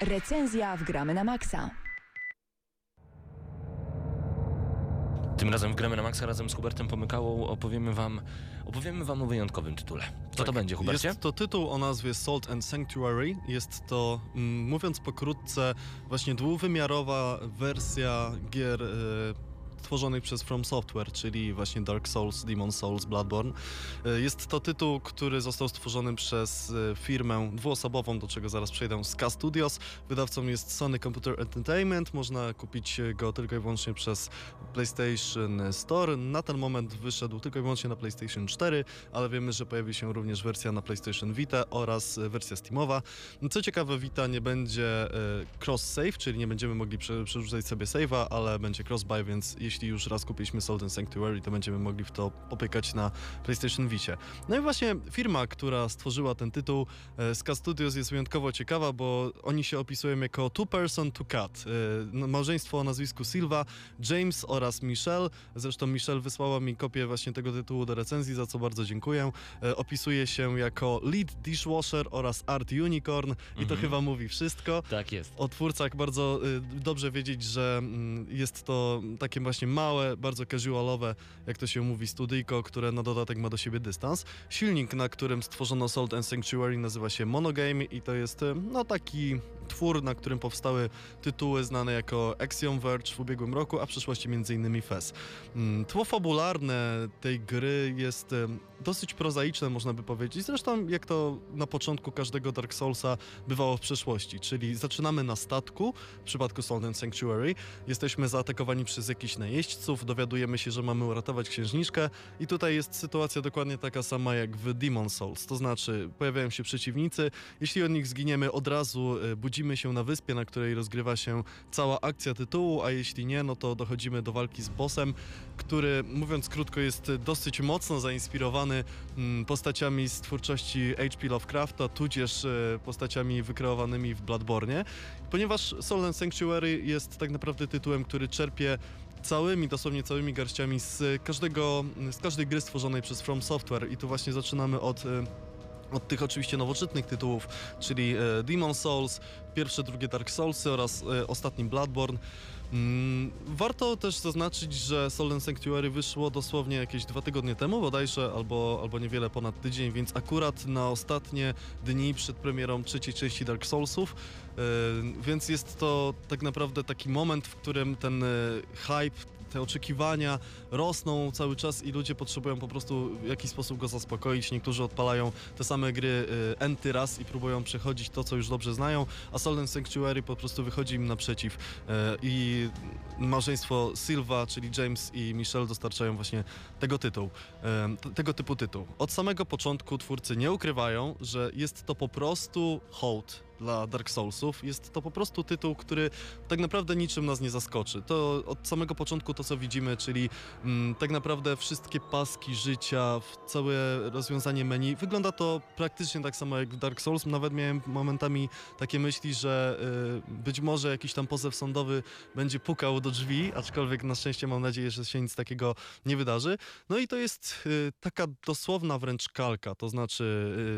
Recenzja w Gramy na Maxa. Tym razem w Gramy na Maxa razem z Hubertem Pomykałą opowiemy wam, opowiemy wam o wyjątkowym tytule. Co to Tak, będzie, Hubercie? Jest to tytuł o nazwie Salt and Sanctuary. Jest to, mm, mówiąc pokrótce, właśnie dwuwymiarowa wersja gier e, tworzonych przez From Software, czyli właśnie Dark Souls, Demon Souls, Bloodborne. E, Jest to tytuł, który został stworzony przez e, firmę dwuosobową, do czego zaraz przejdę, Ska Studios. Wydawcą jest Sony Computer Entertainment. Można kupić go tylko i wyłącznie przez PlayStation Store. Na ten moment wyszedł tylko i wyłącznie na PlayStation 4, ale wiemy, że pojawi się również wersja na PlayStation Vita oraz wersja Steamowa. Co ciekawe, Vita nie będzie e, cross-save, czyli nie będziemy mogli prze, przerzucać sobie save'a, ale będzie cross-buy, więc jeśli już raz kupiliśmy and Sanctuary, to będziemy mogli w to popykać na PlayStation Vicie. No i właśnie firma, która stworzyła ten tytuł, e, Ska Studios jest wyjątkowo ciekawa, bo oni się opisują jako two person to cat. E, no, Małżeństwo o nazwisku Silva, James oraz Michelle. Zresztą Michelle wysłała mi kopię właśnie tego tytułu do recenzji, za co bardzo dziękuję. E, Opisuje się jako lead dishwasher oraz art unicorn i to Mhm. chyba mówi wszystko. Tak jest. O twórcach bardzo y, dobrze wiedzieć, że mm, jest to takie właśnie małe, bardzo casualowe, jak to się mówi, studyjko, które na dodatek ma do siebie dystans. Silnik, na którym stworzono Salt and Sanctuary nazywa się Monogame i to jest y, no taki twór, na którym powstały tytuły znane jako Axiom Verge w ubiegłym roku, a w przyszłości m.in. FES. Mm, Tło fabularne tej gry jest y, dosyć prozaiczne, można by powiedzieć. Zresztą jak to na początku każdego Dark Soulsa bywało w przeszłości, czyli zaczynamy na statku, w przypadku Salt and Sanctuary, jesteśmy zaatakowani przez jakichś najeźdźców, dowiadujemy się, że mamy uratować księżniczkę. I tutaj jest sytuacja dokładnie taka sama jak w Demon Souls, to znaczy pojawiają się przeciwnicy, jeśli od nich zginiemy od razu e, budzimy się na wyspie, na której rozgrywa się cała akcja tytułu, a jeśli nie, no to dochodzimy do walki z bossem, który mówiąc krótko jest dosyć mocno zainspirowany mm, postaciami z twórczości H.P. Lovecrafta, tudzież e, postaciami wykreowanymi w Bloodborne, ponieważ Soul and Sanctuary jest tak naprawdę tytułem, który czerpie całymi, dosłownie całymi garściami z każdego, z każdej gry stworzonej przez From Software i tu właśnie zaczynamy od e, od tych oczywiście nowoczesnych tytułów, czyli e, Demon Souls, pierwsze, drugie Dark Soulsy oraz e, ostatni Bloodborne. Mm, warto też zaznaczyć, że Soul and Sanctuary wyszło dosłownie jakieś dwa tygodnie temu bodajże, albo, albo niewiele ponad tydzień, więc akurat na ostatnie dni przed premierą trzeciej części Dark Soulsów, e, więc jest to tak naprawdę taki moment, w którym ten e, hype, te oczekiwania rosną cały czas i ludzie potrzebują po prostu w jakiś sposób go zaspokoić. Niektórzy odpalają te same gry enty raz i próbują przechodzić to, co już dobrze znają, a and Sanctuary po prostu wychodzi im naprzeciw y, i małżeństwo Silva, czyli James i Michelle dostarczają właśnie tego tytułu, y, tego typu tytuł. Od samego początku twórcy nie ukrywają, że jest to po prostu hołd dla Dark Soulsów. Jest to po prostu tytuł, który tak naprawdę niczym nas nie zaskoczy. To od samego początku to, co widzimy, czyli mm, tak naprawdę wszystkie paski życia, całe rozwiązanie menu, wygląda to praktycznie tak samo jak w Dark Souls. Nawet miałem momentami takie myśli, że y, być może jakiś tam pozew sądowy będzie pukał do drzwi, aczkolwiek na szczęście mam nadzieję, że się nic takiego nie wydarzy. No i to jest y, taka dosłowna wręcz kalka, to znaczy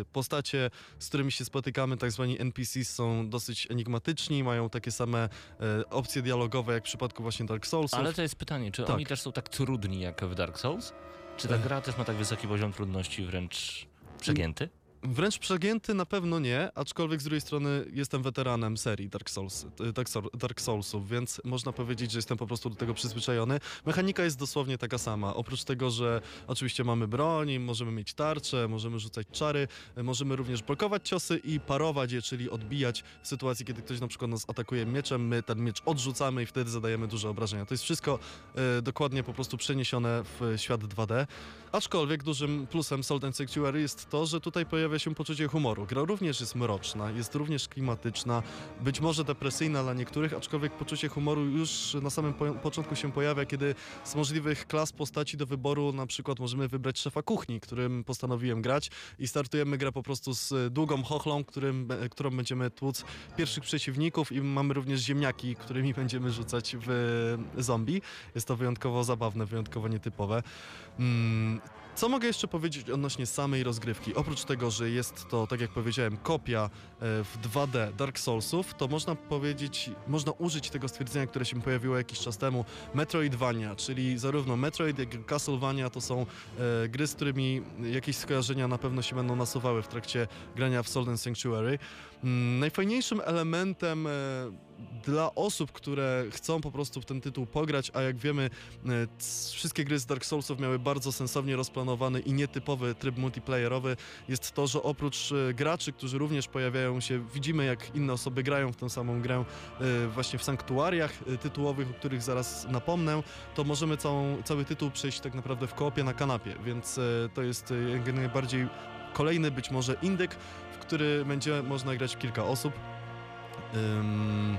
y, postacie, z którymi się spotykamy, tak zwani NPC są dosyć enigmatyczni, mają takie same e, opcje dialogowe jak w przypadku właśnie Dark Soulsów. Ale to jest pytanie, czy Tak. oni też są tak trudni jak w Dark Souls? Czy ta gra też ma tak wysoki poziom trudności, wręcz przegięty? Wręcz przegięty na pewno nie, aczkolwiek z drugiej strony jestem weteranem serii Dark, Souls, y, Dark, Soul- Dark Soulsów, więc można powiedzieć, że jestem po prostu do tego przyzwyczajony. Mechanika jest dosłownie taka sama. Oprócz tego, że oczywiście mamy broń, możemy mieć tarcze, możemy rzucać czary, y, możemy również blokować ciosy i parować je, czyli odbijać w sytuacji, kiedy ktoś na przykład nas atakuje mieczem, my ten miecz odrzucamy i wtedy zadajemy duże obrażenia. To jest wszystko y, dokładnie po prostu przeniesione w świat 2D. Aczkolwiek dużym plusem Salt and Sanctuary jest to, że tutaj pojawia się poczucie humoru. Gra również jest mroczna, jest również klimatyczna, być może depresyjna dla niektórych, aczkolwiek poczucie humoru już na samym po początku się pojawia, kiedy z możliwych klas postaci do wyboru na przykład możemy wybrać szefa kuchni, którym postanowiłem grać i startujemy grę po prostu z długą chochlą, którym, którą będziemy tłuc pierwszych przeciwników i mamy również ziemniaki, którymi będziemy rzucać w zombie. Jest to wyjątkowo zabawne, wyjątkowo nietypowe. Mm, Co mogę jeszcze powiedzieć odnośnie samej rozgrywki? Oprócz tego, że jest to, tak jak powiedziałem, kopia e, w 2D Dark Soulsów, to można powiedzieć, można użyć tego stwierdzenia, które się pojawiło jakiś czas temu, Metroidvania, czyli zarówno Metroid, jak i Castlevania to są e, gry, z którymi jakieś skojarzenia na pewno się będą nasuwały w trakcie grania w and Sanctuary. Mm, najfajniejszym elementem e, dla osób, które chcą po prostu w ten tytuł pograć, a jak wiemy, e, wszystkie gry z Dark Soulsów miały bardzo sensownie rozplanowany i nietypowy tryb multiplayerowy, jest to, że oprócz e, graczy, którzy również pojawiają się, widzimy jak inne osoby grają w tę samą grę e, właśnie w sanktuariach tytułowych, o których zaraz napomnę, to możemy całą, cały tytuł przejść tak naprawdę w koopie na kanapie, więc to jest jak najbardziej kolejny być może indyk, w który będzie można grać kilka osób. Ym...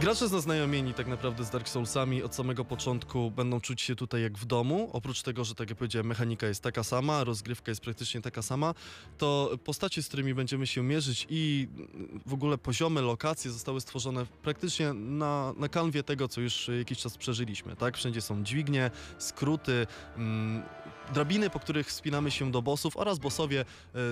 Gracze zaznajomieni tak naprawdę z Dark Soulsami od samego początku będą czuć się tutaj jak w domu. Oprócz tego, że tak jak powiedziałem, mechanika jest taka sama, rozgrywka jest praktycznie taka sama, to postacie, z którymi będziemy się mierzyć i w ogóle poziomy, lokacje zostały stworzone praktycznie na, na kanwie tego, co już jakiś czas przeżyliśmy. Tak? Wszędzie są dźwignie, skróty, mm, drabiny, po których wspinamy się do bossów oraz bossowie e,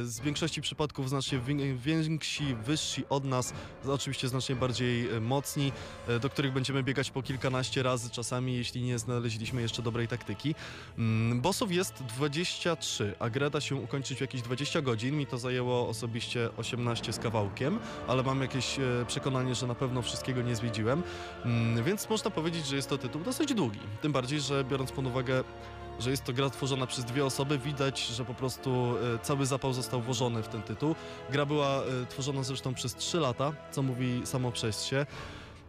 z większości przypadków znacznie wi- więksi, wyżsi od nas, oczywiście znacznie bardziej e, mocni, e, do których będziemy biegać po kilkanaście razy czasami, jeśli nie znaleźliśmy jeszcze dobrej taktyki. Mm, Bossów jest 23, a gra da się ukończyć w jakieś 20 godzin. Mi to zajęło osobiście 18 z kawałkiem, ale mam jakieś przekonanie, że na pewno wszystkiego nie zwiedziłem. Mm, Więc można powiedzieć, że jest to tytuł dosyć długi. Tym bardziej, że biorąc pod uwagę że jest to gra tworzona przez dwie osoby, widać, że po prostu e, cały zapał został włożony w ten tytuł. Gra była e, tworzona zresztą przez 3 lata, co mówi samo przez się.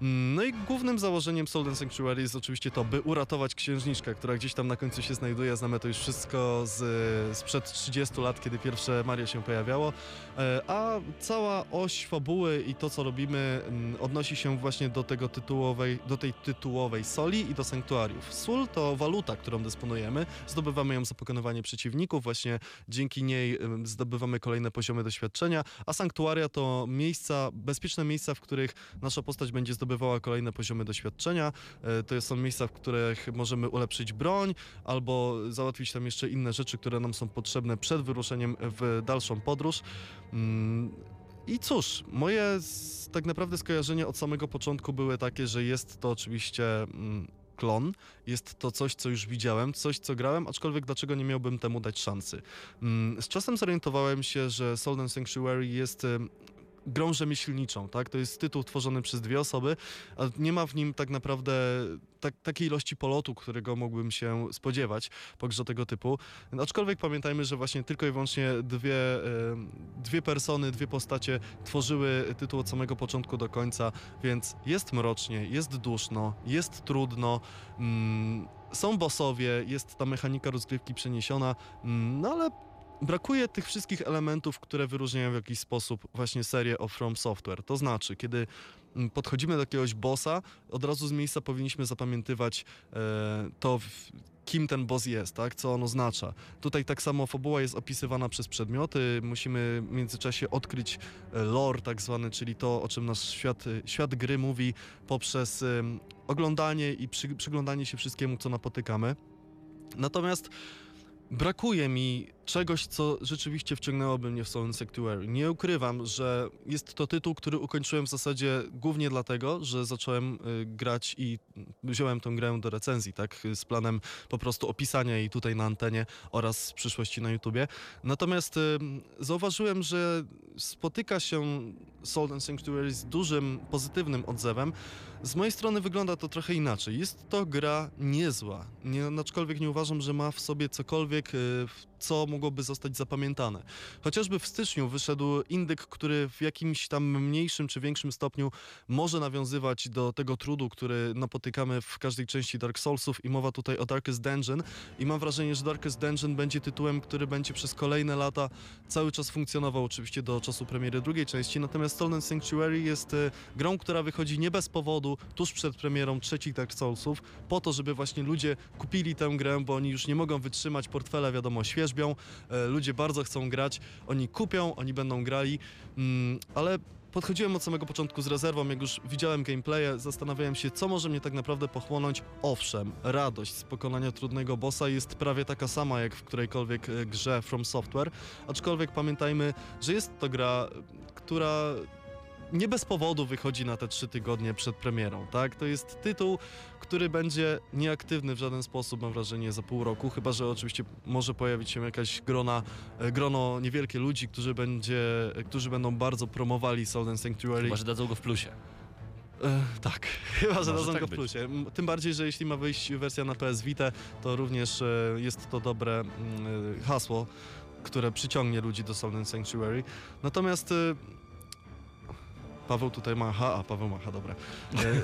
No i głównym założeniem Soul Sanctuary jest oczywiście to, by uratować księżniczkę, która gdzieś tam na końcu się znajduje. Znamy to już wszystko z, sprzed 30 lat, kiedy pierwsze Mario się pojawiało. E, A cała oś fabuły i to, co robimy, mm, odnosi się właśnie do tego tytułowej, do tej tytułowej soli i do sanktuariów. Sól to waluta, którą dysponujemy. Zdobywamy ją za pokonywanie przeciwników, właśnie dzięki niej zdobywamy kolejne poziomy doświadczenia, a sanktuaria to miejsca, bezpieczne miejsca, w których nasza postać będzie zdobywała kolejne poziomy doświadczenia. E, To są miejsca, w których możemy ulepszyć broń albo załatwić tam jeszcze inne rzeczy, które nam są potrzebne przed wyruszeniem w dalszą podróż. Mm, I cóż, moje tak naprawdę skojarzenia od samego początku były takie, że jest to oczywiście mm, klon, jest to coś, co już widziałem, coś, co grałem, aczkolwiek dlaczego nie miałbym temu dać szansy. Mm, Z czasem zorientowałem się, że and Sanctuary jest em, grą rzemieślniczą, tak? To jest tytuł tworzony przez dwie osoby, a nie ma w nim tak naprawdę tak, takiej ilości polotu, którego mógłbym się spodziewać po grze tego typu. Aczkolwiek pamiętajmy, że właśnie tylko i wyłącznie dwie, em, dwie persony, dwie postacie tworzyły tytuł od samego początku do końca, więc jest mrocznie, jest duszno, jest trudno, mm, są bossowie, jest ta mechanika rozgrywki przeniesiona, mm, no ale brakuje tych wszystkich elementów, które wyróżniają w jakiś sposób właśnie serię of From Software. To znaczy, kiedy mm, podchodzimy do jakiegoś bossa, od razu z miejsca powinniśmy zapamiętywać e, to, w, kim ten boss jest, tak? co on oznacza. Tutaj tak samo fabuła jest opisywana przez przedmioty, musimy w międzyczasie odkryć e, lore tak zwany, czyli to, o czym nasz świat, e, świat gry mówi poprzez em, oglądanie i przy, przyglądanie się wszystkiemu, co napotykamy. Natomiast brakuje mi czegoś, co rzeczywiście wciągnęłoby mnie w Soul Sanctuary. Nie ukrywam, że jest to tytuł, który ukończyłem w zasadzie głównie dlatego, że zacząłem y, grać i wziąłem tę grę do recenzji, tak, z planem po prostu opisania jej tutaj na antenie oraz w przyszłości na YouTubie. Natomiast y, zauważyłem, że spotyka się Soul Sanctuary z dużym, pozytywnym odzewem. Z mojej strony wygląda to trochę inaczej. Jest to gra niezła, nie, aczkolwiek nie uważam, że ma w sobie cokolwiek, y, w co mogłoby zostać zapamiętane. Chociażby w styczniu wyszedł indyk, który w jakimś tam mniejszym czy większym stopniu może nawiązywać do tego trudu, który napotykamy w każdej części Dark Soulsów i mowa tutaj o Darkest Dungeon. I mam wrażenie, że Darkest Dungeon będzie tytułem, który będzie przez kolejne lata cały czas funkcjonował oczywiście do czasu premiery drugiej części, natomiast Stolen Sanctuary jest e, grą, która wychodzi nie bez powodu, tuż przed premierą trzecich Dark Soulsów, po to, żeby właśnie ludzie kupili tę grę, bo oni już nie mogą wytrzymać, portfele wiadomo świeżbią, e, ludzie bardzo chcą grać, oni kupią, oni będą grali, mm, ale podchodziłem od samego początku z rezerwą, jak już widziałem gameplaye, zastanawiałem się, co może mnie tak naprawdę pochłonąć. Owszem, radość z pokonania trudnego bossa jest prawie taka sama, jak w którejkolwiek e, grze From Software, aczkolwiek pamiętajmy, że jest to gra, która nie bez powodu wychodzi na te trzy tygodnie przed premierą, tak? To jest tytuł, który będzie nieaktywny w żaden sposób, mam wrażenie, za pół roku, chyba że oczywiście może pojawić się jakaś grona, e, grono niewielkie ludzi, którzy, będzie, e, którzy będą bardzo promowali Southern Sanctuary. Chyba, że dadzą go w plusie. E, tak, chyba że dadzą tak go w plusie. Tym bardziej, że jeśli ma wyjść wersja na PS Vita, to również jest to dobre mm, hasło, które przyciągnie ludzi do Southern Sanctuary. Natomiast Paweł tutaj macha, a Paweł macha, dobra.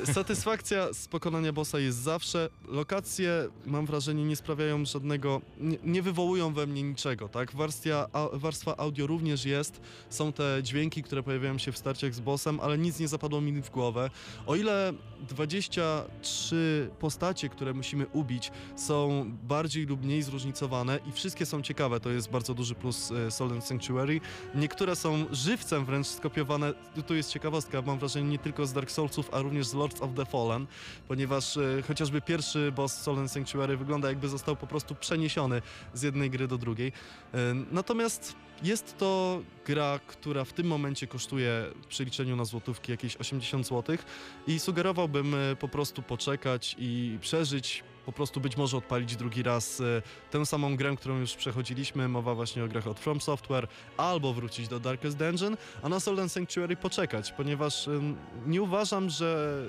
E, satysfakcja z pokonania bossa jest zawsze. Lokacje, mam wrażenie, nie sprawiają żadnego, nie, nie wywołują we mnie niczego, tak? Warstwa, a, warstwa audio również jest. Są te dźwięki, które pojawiają się w starciach z bossem, ale nic nie zapadło mi w głowę. O ile 23 postacie, które musimy ubić, są bardziej lub mniej zróżnicowane i wszystkie są ciekawe, to jest bardzo duży plus e, Solemn Sanctuary. Niektóre są żywcem wręcz skopiowane. Tu- jest ciekawostka, mam wrażenie, nie tylko z Dark Soulsów, a również z Lords of the Fallen, ponieważ e, chociażby pierwszy boss Solemn Sanctuary wygląda jakby został po prostu przeniesiony z jednej gry do drugiej. E, Natomiast jest to gra, która w tym momencie kosztuje w przeliczeniu na złotówki jakieś 80 zł i sugerowałbym e, po prostu poczekać i przeżyć, po prostu być może odpalić drugi raz e, tę samą grę, którą już przechodziliśmy, mowa właśnie o grach od From Software, albo wrócić do Darkest Dungeon, a na and Sanctuary poczekać, ponieważ em, nie uważam, że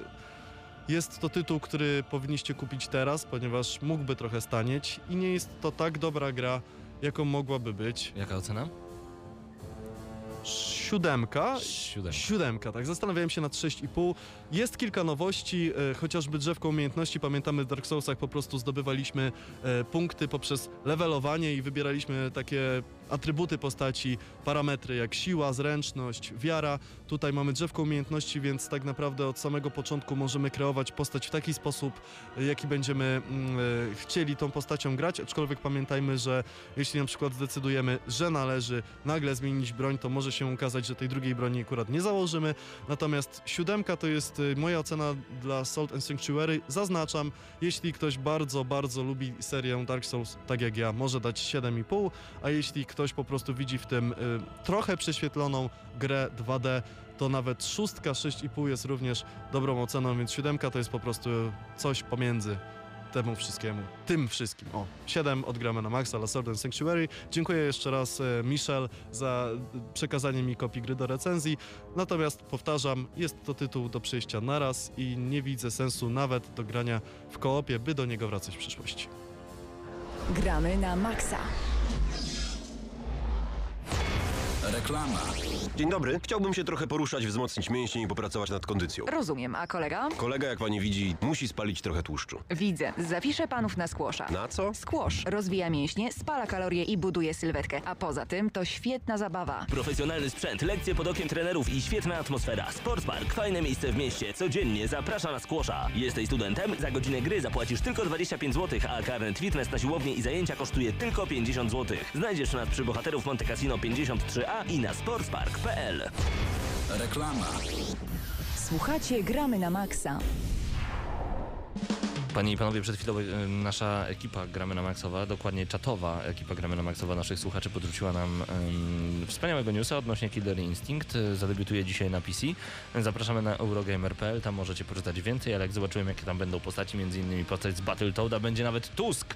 jest to tytuł, który powinniście kupić teraz, ponieważ mógłby trochę stanieć i nie jest to tak dobra gra, jaką mogłaby być. Jaka ocena? Siódemka. Siódemka. Siódemka, tak. Zastanawiałem się nad 6,5. Jest kilka nowości, e, chociażby drzewko umiejętności. Pamiętamy w Dark Soulsach po prostu zdobywaliśmy e, punkty poprzez levelowanie i wybieraliśmy takie atrybuty postaci, parametry jak siła, zręczność, wiara. Tutaj mamy drzewko umiejętności, więc tak naprawdę od samego początku możemy kreować postać w taki sposób, jaki będziemy mm, e, chcieli tą postacią grać, aczkolwiek pamiętajmy, że jeśli na przykład zdecydujemy, że należy nagle zmienić broń, to może się okazać, że tej drugiej broni akurat nie założymy. Natomiast siódemka to jest y, moja ocena dla Salt and Sanctuary. Zaznaczam, jeśli ktoś bardzo, bardzo lubi serię Dark Souls, tak jak ja, może dać 7,5, a jeśli ktoś po prostu widzi w tym y, trochę prześwietloną grę 2D, to nawet szóstka 6,5 jest również dobrą oceną, więc siódemka to jest po prostu coś pomiędzy temu wszystkiemu, tym wszystkim. O, 7 odgramy na maksa dla Sword and Sanctuary. Dziękuję jeszcze raz e, Michel za przekazanie mi kopii gry do recenzji. Natomiast powtarzam, jest to tytuł do przejścia naraz i nie widzę sensu nawet do grania w koopie, by do niego wracać w przyszłości. Gramy na maksa. Reklama. Dzień dobry. Chciałbym się trochę poruszać, wzmocnić mięśnie i popracować nad kondycją. Rozumiem, a kolega? Kolega, jak pani widzi, musi spalić trochę tłuszczu. Widzę. Zapiszę panów na skłosza. Na co? Skłosz rozwija mięśnie, spala kalorie i buduje sylwetkę, a poza tym to świetna zabawa. Profesjonalny sprzęt, lekcje pod okiem trenerów i świetna atmosfera. Sportspark, fajne miejsce w mieście. Codziennie zaprasza na skłosza. Jesteś studentem? Za godzinę gry zapłacisz tylko 25 zł, a karnet fitness na siłownię i zajęcia kosztuje tylko 50 zł. Znajdziesz nas przy bohaterów Monte Cassino 53A i na sportspark.pl. Reklama. Słuchacie Gramy na maksa. Panie i panowie, przed chwilą nasza ekipa Gramy na Maxowa, dokładnie czatowa ekipa Gramy na Maxowa naszych słuchaczy podrzuciła nam em, wspaniałego newsa odnośnie Killer Instinct. Zadebiutuje dzisiaj na PC. Zapraszamy na Eurogamer.pl, tam możecie poczytać więcej, ale jak zobaczyłem jakie tam będą postaci, między innymi postać z Battletoada, będzie nawet Tusk.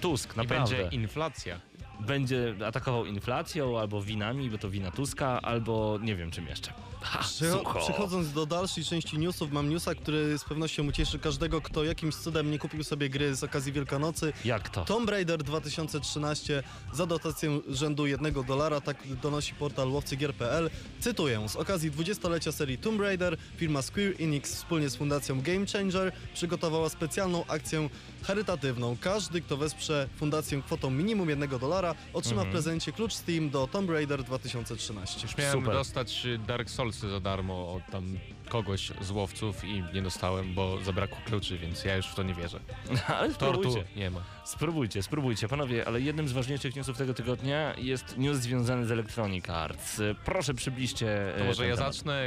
Tusk, I naprawdę. będzie inflacja. Będzie atakował inflacją albo winami, bo to wina Tuska, albo nie wiem czym jeszcze. Ha, Przycho-. Przechodząc do dalszej części newsów, mam newsa, który z pewnością ucieszy każdego, kto jakimś cudem nie kupił sobie gry z okazji Wielkanocy. Jak to? Tomb Raider 2013 za dotację rzędu 1 dolara, tak donosi portal łowcygier.pl. Cytuję, z okazji 20-lecia serii Tomb Raider firma Square Enix wspólnie z fundacją Game Changer przygotowała specjalną akcję charytatywną. Każdy, kto wesprze fundację kwotą minimum 1 dolara otrzyma Mhm. w prezencie klucz Steam do Tomb Raider 2013. Już miałem Super. dostać y, Dark Soulsy za darmo od tam kogoś z łowców i nie dostałem, bo zabrakło kluczy, więc ja już w to nie wierzę. Ale Tortu nie ma. Spróbujcie, spróbujcie, panowie, ale jednym z ważniejszych newsów tego tygodnia jest news związany z Electronic Arts. Proszę przybliżcie. To e, może ten ja temat. zacznę.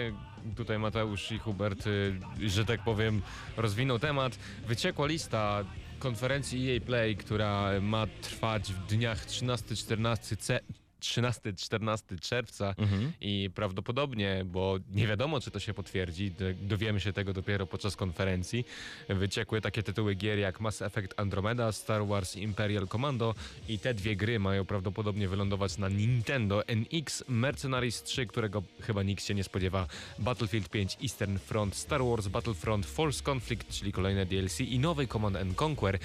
Tutaj Mateusz i Hubert, y, że tak powiem, rozwinął temat. Wyciekła lista konferencji EA Play, która ma trwać w dniach 13-14 ce- 13-14 czerwca Mhm. i prawdopodobnie, bo nie wiadomo czy to się potwierdzi, dowiemy się tego dopiero podczas konferencji, wyciekły takie tytuły gier jak Mass Effect Andromeda, Star Wars Imperial Commando i te dwie gry mają prawdopodobnie wylądować na Nintendo NX, Mercenaries 3, którego chyba nikt się nie spodziewa, Battlefield 5 Eastern Front, Star Wars Battlefront Force Conflict, czyli kolejne DLC i nowy Command and Conquer. E,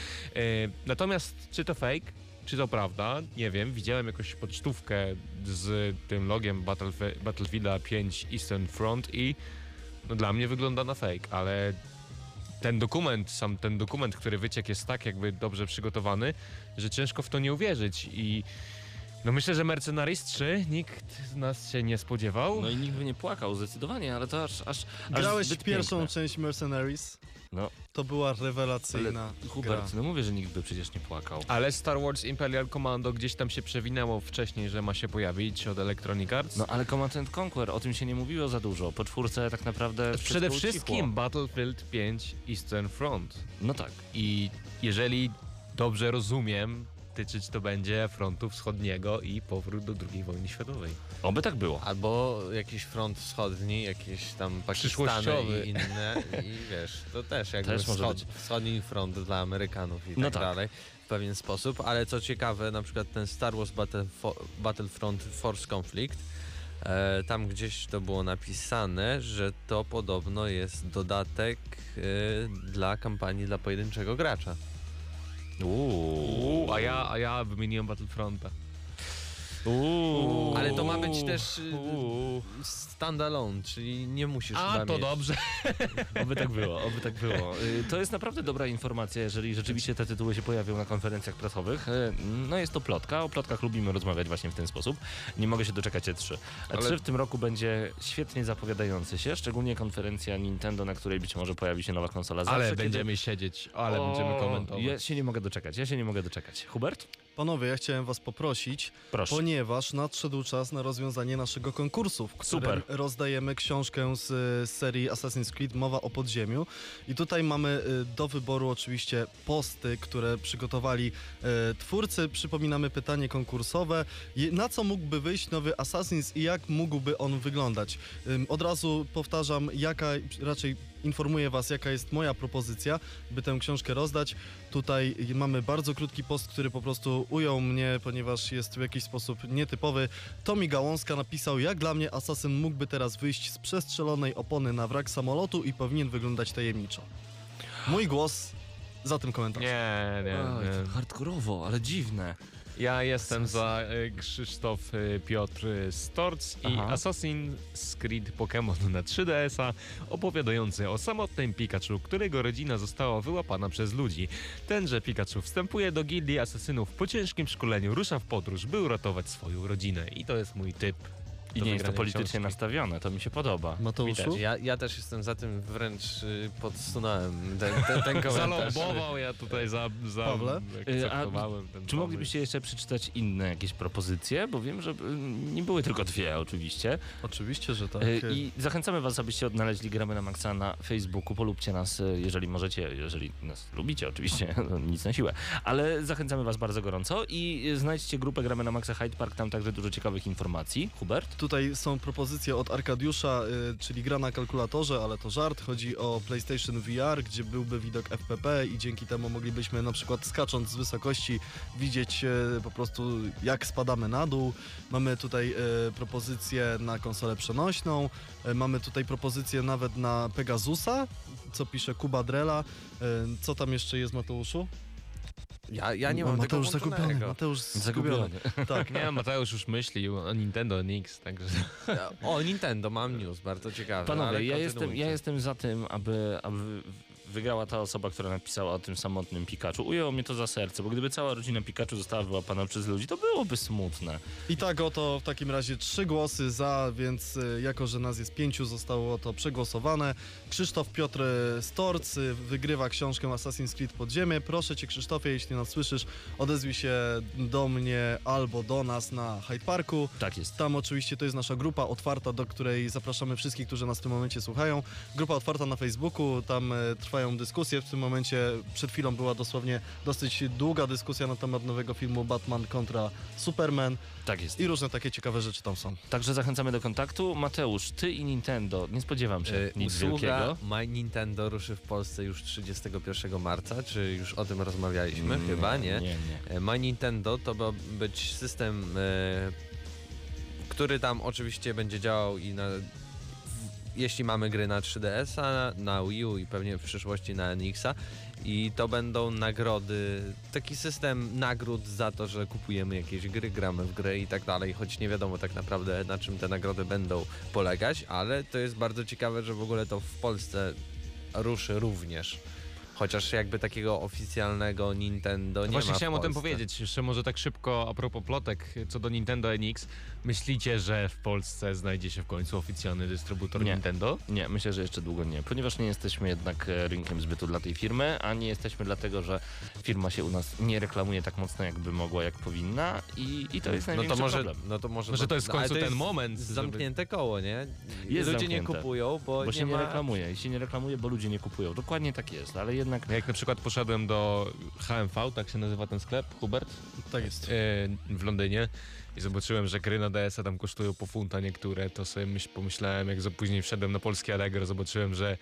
natomiast czy to fake? Czy to prawda? Nie wiem. Widziałem jakąś pocztówkę z tym logiem Battlefi- Battlefielda 5 Eastern Front i no dla mnie wygląda na fake, ale ten dokument, sam ten dokument, który wyciekł jest tak jakby dobrze przygotowany, że ciężko w to nie uwierzyć i no myślę, że Mercenaries 3 nikt z nas się nie spodziewał. No i nikt by nie płakał, zdecydowanie, ale to aż. aż, aż Grałeś pierwszą piękne. część Mercenaries? No. To była rewelacyjna Ale Hubert, gra. no mówię, że nikt by przecież nie płakał. Ale Star Wars Imperial Commando gdzieś tam się przewinęło wcześniej, że ma się pojawić od Electronic Arts. No ale Command and Conquer, o tym się nie mówiło za dużo. Po czwórce tak naprawdę. Przede wszystkim ucichło. Battlefield 5 Eastern Front. No tak. I jeżeli dobrze rozumiem, tyczyć to będzie frontu wschodniego i powrót do II wojny światowej. Oby tak było. Albo jakiś front wschodni, jakieś tam Pakistany i inne i wiesz, to też jakby Też może wschod, być. wschodni front dla Amerykanów i No tak, tak. dalej w pewien sposób, ale co ciekawe, na przykład ten Star Wars Battle, Battlefront Force Conflict, e, tam gdzieś to było napisane, że to podobno jest dodatek e, dla kampanii dla pojedynczego gracza. Uuu. a ja, a ja wymieniłem Battlefronta. Uuu. Ale to ma być też y, Uuu. standalone, czyli nie musisz A, chyba to mieć. dobrze. Oby tak było, oby tak było. Y, To jest naprawdę dobra informacja, jeżeli rzeczywiście te tytuły się pojawią na konferencjach prasowych. Y, No jest to plotka, o plotkach lubimy rozmawiać właśnie w ten sposób. Nie mogę się doczekać E3. E3 Ale- w tym roku będzie świetnie zapowiadający się, szczególnie konferencja Nintendo, na której być może pojawi się nowa konsola. Zawsze, Ale kiedy- będziemy siedzieć, ale O, będziemy komentować. Ja się nie mogę doczekać, ja się nie mogę doczekać. Hubert? Panowie, ja chciałem was poprosić, Proszę. ponieważ nadszedł czas na rozwiązanie naszego konkursu, w którym Super. rozdajemy książkę z y, serii Assassin's Creed Mowa o podziemiu. I tutaj mamy y, do wyboru oczywiście posty, które przygotowali y, twórcy. Przypominamy pytanie konkursowe. Je- Na co mógłby wyjść nowy Assassin's i jak mógłby on wyglądać? Od razu powtarzam, jaka, raczej informuję was, jaka jest moja propozycja, by tę książkę rozdać. Tutaj mamy bardzo krótki post, który po prostu ujął mnie, ponieważ jest w jakiś sposób nietypowy. Tomi Gałązka napisał, jak dla mnie asasyn mógłby teraz wyjść z przestrzelonej opony na wrak samolotu i powinien wyglądać tajemniczo. Mój głos za tym komentarzem. Nie, nie, Oj, nie. to hardkorowo, ale dziwne. Ja jestem za y, Krzysztof y, Piotr Storc i Aha. Assassin's Creed Pokémon na 3DS-a opowiadający o samotnym Pikachu, którego rodzina została wyłapana przez ludzi. Tenże Pikachu wstępuje do gildii asasynów po ciężkim szkoleniu, rusza w podróż, by uratować swoją rodzinę. I to jest mój typ. I nie jest to politycznie książki. nastawione, to mi się podoba. Mateuszu? Ja, ja też jestem za tym, wręcz y, podsunąłem ten, ten, ten komentarz. Zalobował, ja tutaj za, za Pawle? akceptowałem ten Czy pomysł. moglibyście jeszcze przeczytać inne jakieś propozycje? Bo wiem, że y, nie były tylko dwie oczywiście. Oczywiście, że tak. Y, I zachęcamy was, abyście odnaleźli Gramy na Maxa na Facebooku. Polubcie nas, y, jeżeli możecie, jeżeli nas lubicie oczywiście, no, nic na siłę. Ale zachęcamy was bardzo gorąco i y, znajdźcie grupę Gramy na Maxa Hyde Park, tam także dużo ciekawych informacji. Hubert? Tutaj są propozycje od Arkadiusza, y, czyli gra na kalkulatorze, ale to żart. Chodzi o PlayStation VR, gdzie byłby widok FPP i dzięki temu moglibyśmy na przykład skacząc z wysokości widzieć y, po prostu jak spadamy na dół. Mamy tutaj y, propozycję na konsolę przenośną, y, mamy tutaj propozycję nawet na Pegasusa, co pisze Kuba Drela. Y, co tam jeszcze jest Mateuszu? Ja, ja nie mam Mateusz tego zagubiony. Mateusz zgubiony. Tak. Nie, Mateusz już myśli o Nintendo NX, także... O, Nintendo, mam news, bardzo ciekawy. Panowie, ale ja jestem, ja jestem za tym, aby, aby wygrała ta osoba, która napisała o tym samotnym Pikachu. Ujęło mnie to za serce, bo gdyby cała rodzina Pikachu została wyłapana przez ludzi, to byłoby smutne. I tak oto w takim razie trzy głosy za, więc y, jako, że nas jest pięciu, zostało to przegłosowane. Krzysztof Piotr Storc y, wygrywa książkę Assassin's Creed Podziemie. Proszę cię Krzysztofie, jeśli nas słyszysz, odezwij się do mnie albo do nas na Hyde Parku. Tak jest. Tam oczywiście to jest nasza grupa otwarta, do której zapraszamy wszystkich, którzy nas w tym momencie słuchają. Grupa otwarta na Facebooku, tam e, trwają dyskusje. W tym momencie przed chwilą była dosłownie dosyć długa dyskusja na temat nowego filmu Batman kontra Superman Tak jest. i różne takie ciekawe rzeczy tam są. Także zachęcamy do kontaktu. Mateusz, ty i Nintendo, nie spodziewam się E, nic Usługa wielkiego. My Nintendo ruszy w Polsce już 31 marca, czy już o tym rozmawialiśmy? Chyba nie. Nie, nie. E, My Nintendo to ma być system, e, który tam oczywiście będzie działał i na, jeśli mamy gry na 3DS-a, na Wii U i pewnie w przyszłości na NX-a i to będą nagrody, taki system nagród za to, że kupujemy jakieś gry, gramy w gry i tak dalej, choć nie wiadomo tak naprawdę na czym te nagrody będą polegać, ale to jest bardzo ciekawe, że w ogóle to w Polsce ruszy również. Chociaż jakby takiego oficjalnego Nintendo nie Właśnie ma w chciałem o tym powiedzieć. Jeszcze może tak szybko a propos plotek co do Nintendo NX. Myślicie, że w Polsce znajdzie się w końcu oficjalny dystrybutor Nie. Nintendo? Nie, myślę, że jeszcze długo nie, ponieważ nie jesteśmy jednak e, rynkiem zbytu dla tej firmy, a nie jesteśmy dlatego, że firma się u nas nie reklamuje tak mocno, jakby mogła, jak powinna i, i to jest No największy to może, problem. no to może, Może to jest w końcu to ten moment, żeby- Zamknięte koło, nie? Jest ludzie nie zamknięte. kupują, bo, Bo nie się nie ma... reklamuje. I się nie reklamuje, bo ludzie nie kupują. Dokładnie tak jest, ale jednak Jak na przykład poszedłem do HMV, tak się nazywa ten sklep, Hubert, Tak jest. e, w Londynie i zobaczyłem, że gry na DS-a tam kosztują po funta niektóre, to sobie myśl, pomyślałem, jak później wszedłem na polskie Allegro, zobaczyłem, że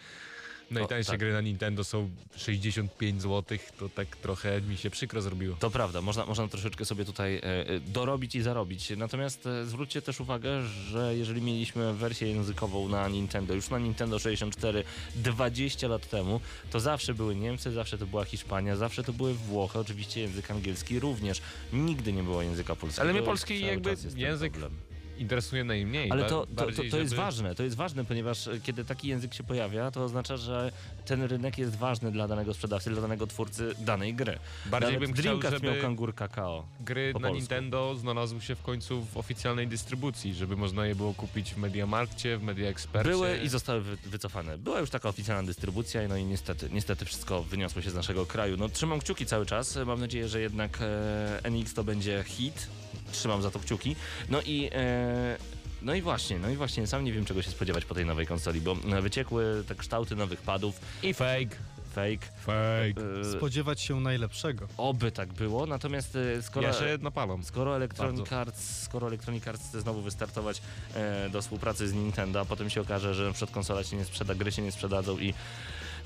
najtańsze tak. gry na Nintendo są 65 zł, to tak trochę mi się przykro zrobiło. To prawda, można, można troszeczkę sobie tutaj e, e, dorobić i zarobić. Natomiast e, zwróćcie też uwagę, że jeżeli mieliśmy wersję językową na Nintendo, już na Nintendo 64 20 lat temu, to zawsze były Niemcy, zawsze to była Hiszpania, zawsze to były Włochy, oczywiście język angielski również. Nigdy nie było języka polskiego. Ale mnie polski jakby język problem. Interesuje najmniej. Ale to, to, to, to jest żeby- ważne, to jest ważne, ponieważ e, kiedy taki język się pojawia, to oznacza, że ten rynek jest ważny dla danego sprzedawcy, dla danego twórcy danej gry. Bardziej Nawet bym chciał, Dreamcast żeby miał kangur kakao. gry na polsku. Nintendo znalazły się w końcu w oficjalnej dystrybucji, żeby można je było kupić w Mediamarkcie, w Media Expercie. Były i zostały wy, wycofane. Była już taka oficjalna dystrybucja, no i niestety, niestety wszystko wyniosło się z naszego kraju. No trzymam kciuki cały czas. Mam nadzieję, że jednak e, NX to będzie hit. Trzymam za to kciuki. No i e, no i właśnie, no i właśnie, sam nie wiem czego się spodziewać po tej nowej konsoli, bo e, wyciekły te kształty nowych padów, I fake. fake. Fake. E, Spodziewać się najlepszego. oby tak było, natomiast e, skoro... Ja się napalam. Skoro Electronic. Arts, skoro Electronic Arts chce znowu wystartować e, do współpracy z Nintendo, a potem się okaże, że przykład konsola się nie sprzeda, gry się nie sprzedadzą i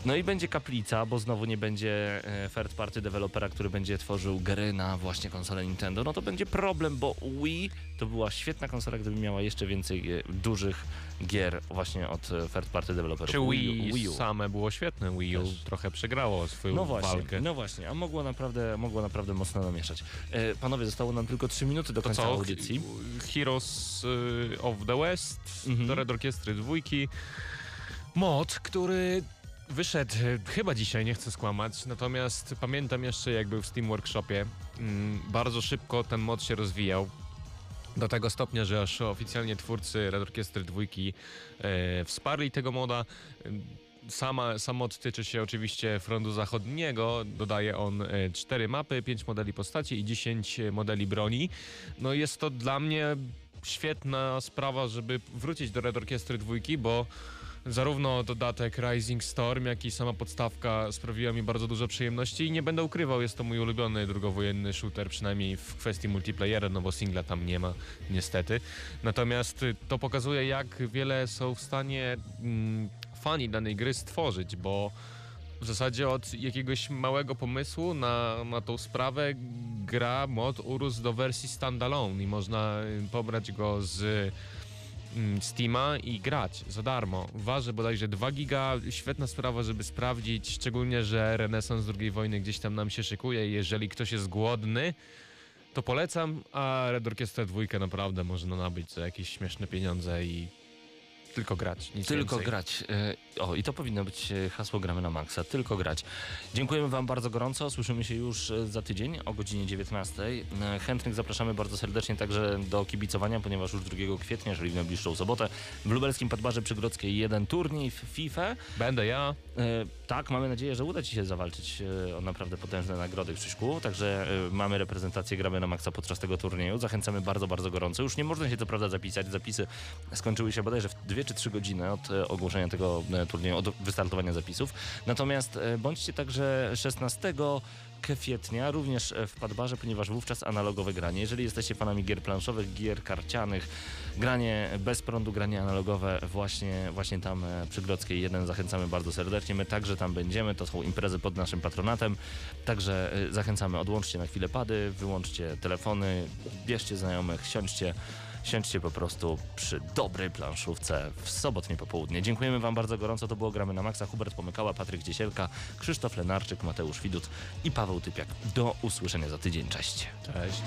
no i będzie kaplica, bo znowu nie będzie e, third party dewelopera, który będzie tworzył gry na właśnie konsolę Nintendo, no to będzie problem, bo Wii to była świetna konsola, gdyby miała jeszcze więcej e, dużych gier właśnie od e, third party deweloperów. Czy Wii, Wii same było świetne, Wii U Też. trochę przegrało swoją No właśnie, walkę. no właśnie, a mogło naprawdę, mogło naprawdę mocno namieszać. E, panowie, zostało nam tylko 3 minuty do To końca co? audycji. Heroes of the West Mhm. do Red Orkiestry dwójki. Mod, który wyszedł y, chyba dzisiaj, nie chcę skłamać, natomiast pamiętam jeszcze jak był w Steam Workshopie. Mm, bardzo szybko ten mod się rozwijał. Do tego stopnia, że aż oficjalnie twórcy Red Orkiestry dwójki e, wsparli tego moda. Sama, sam mod tyczy się oczywiście frontu zachodniego. Dodaje on e, cztery mapy, pięć modeli postaci i 10 modeli broni. No jest to dla mnie świetna sprawa, żeby wrócić do Red Orkiestry dwójki, bo zarówno dodatek Rising Storm, jak i sama podstawka sprawiła mi bardzo dużo przyjemności i nie będę ukrywał, jest to mój ulubiony drugowojenny shooter, przynajmniej w kwestii multiplayera, no bo singla tam nie ma niestety. Natomiast y, to pokazuje, jak wiele są w stanie mm, fani danej gry stworzyć, bo w zasadzie od jakiegoś małego pomysłu na, na tą sprawę gra mod urósł do wersji standalone i można y, pobrać go z Steama i grać za darmo. Waży bodajże 2 giga, świetna sprawa, żeby sprawdzić, szczególnie, że renesans II wojny gdzieś tam nam się szykuje jeżeli ktoś jest głodny, to polecam, a Red Orchestra 2 naprawdę można nabyć za jakieś śmieszne pieniądze i tylko grać, nic Tylko więcej. grać. E, O, i to powinno być e, hasło Gramy na Maxa, tylko grać. Dziękujemy Wam bardzo gorąco, słyszymy się już e, za tydzień o godzinie 19. E, Chętnych zapraszamy bardzo serdecznie także do kibicowania, ponieważ już 2 kwietnia, czyli w najbliższą sobotę, w lubelskim Padbarze Przygrodzkiej jeden turniej w FIFA. Będę ja. Tak, mamy nadzieję, że uda Ci się zawalczyć o naprawdę potężne nagrody, Krzyśku. Także mamy reprezentację Gramy na Maxa podczas tego turnieju. Zachęcamy bardzo, bardzo gorąco. Już nie można się co prawda zapisać. Zapisy skończyły się bodajże w dwie czy trzy godziny od ogłoszenia tego turnieju, od wystartowania zapisów. Natomiast e, bądźcie także 16 kwietnia również e, w Padbarze, ponieważ wówczas analogowe granie. Jeżeli jesteście fanami gier planszowych, gier karcianych, granie bez prądu, granie analogowe właśnie, właśnie tam e, przy Grodzkiej 1 zachęcamy bardzo serdecznie. My także tam będziemy, to są imprezy pod naszym patronatem, także zachęcamy, odłączcie na chwilę pady, wyłączcie telefony, bierzcie znajomych, siądźcie Siądźcie po prostu przy dobrej planszówce w sobotnie popołudnie. Dziękujemy Wam bardzo gorąco. To było Gramy na Maxa. Hubert Pomykała, Patryk Dziesielka, Krzysztof Lenarczyk, Mateusz Widut i Paweł Typiak. Do usłyszenia za tydzień. Cześć. Cześć.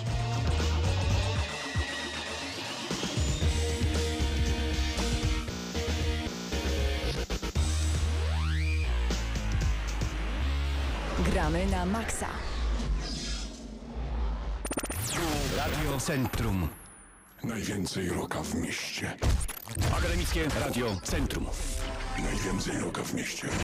Gramy na Maxa. Radio Centrum. Najwięcej roka w mieście. Akademickie Radio Centrum. Najwięcej roka w mieście.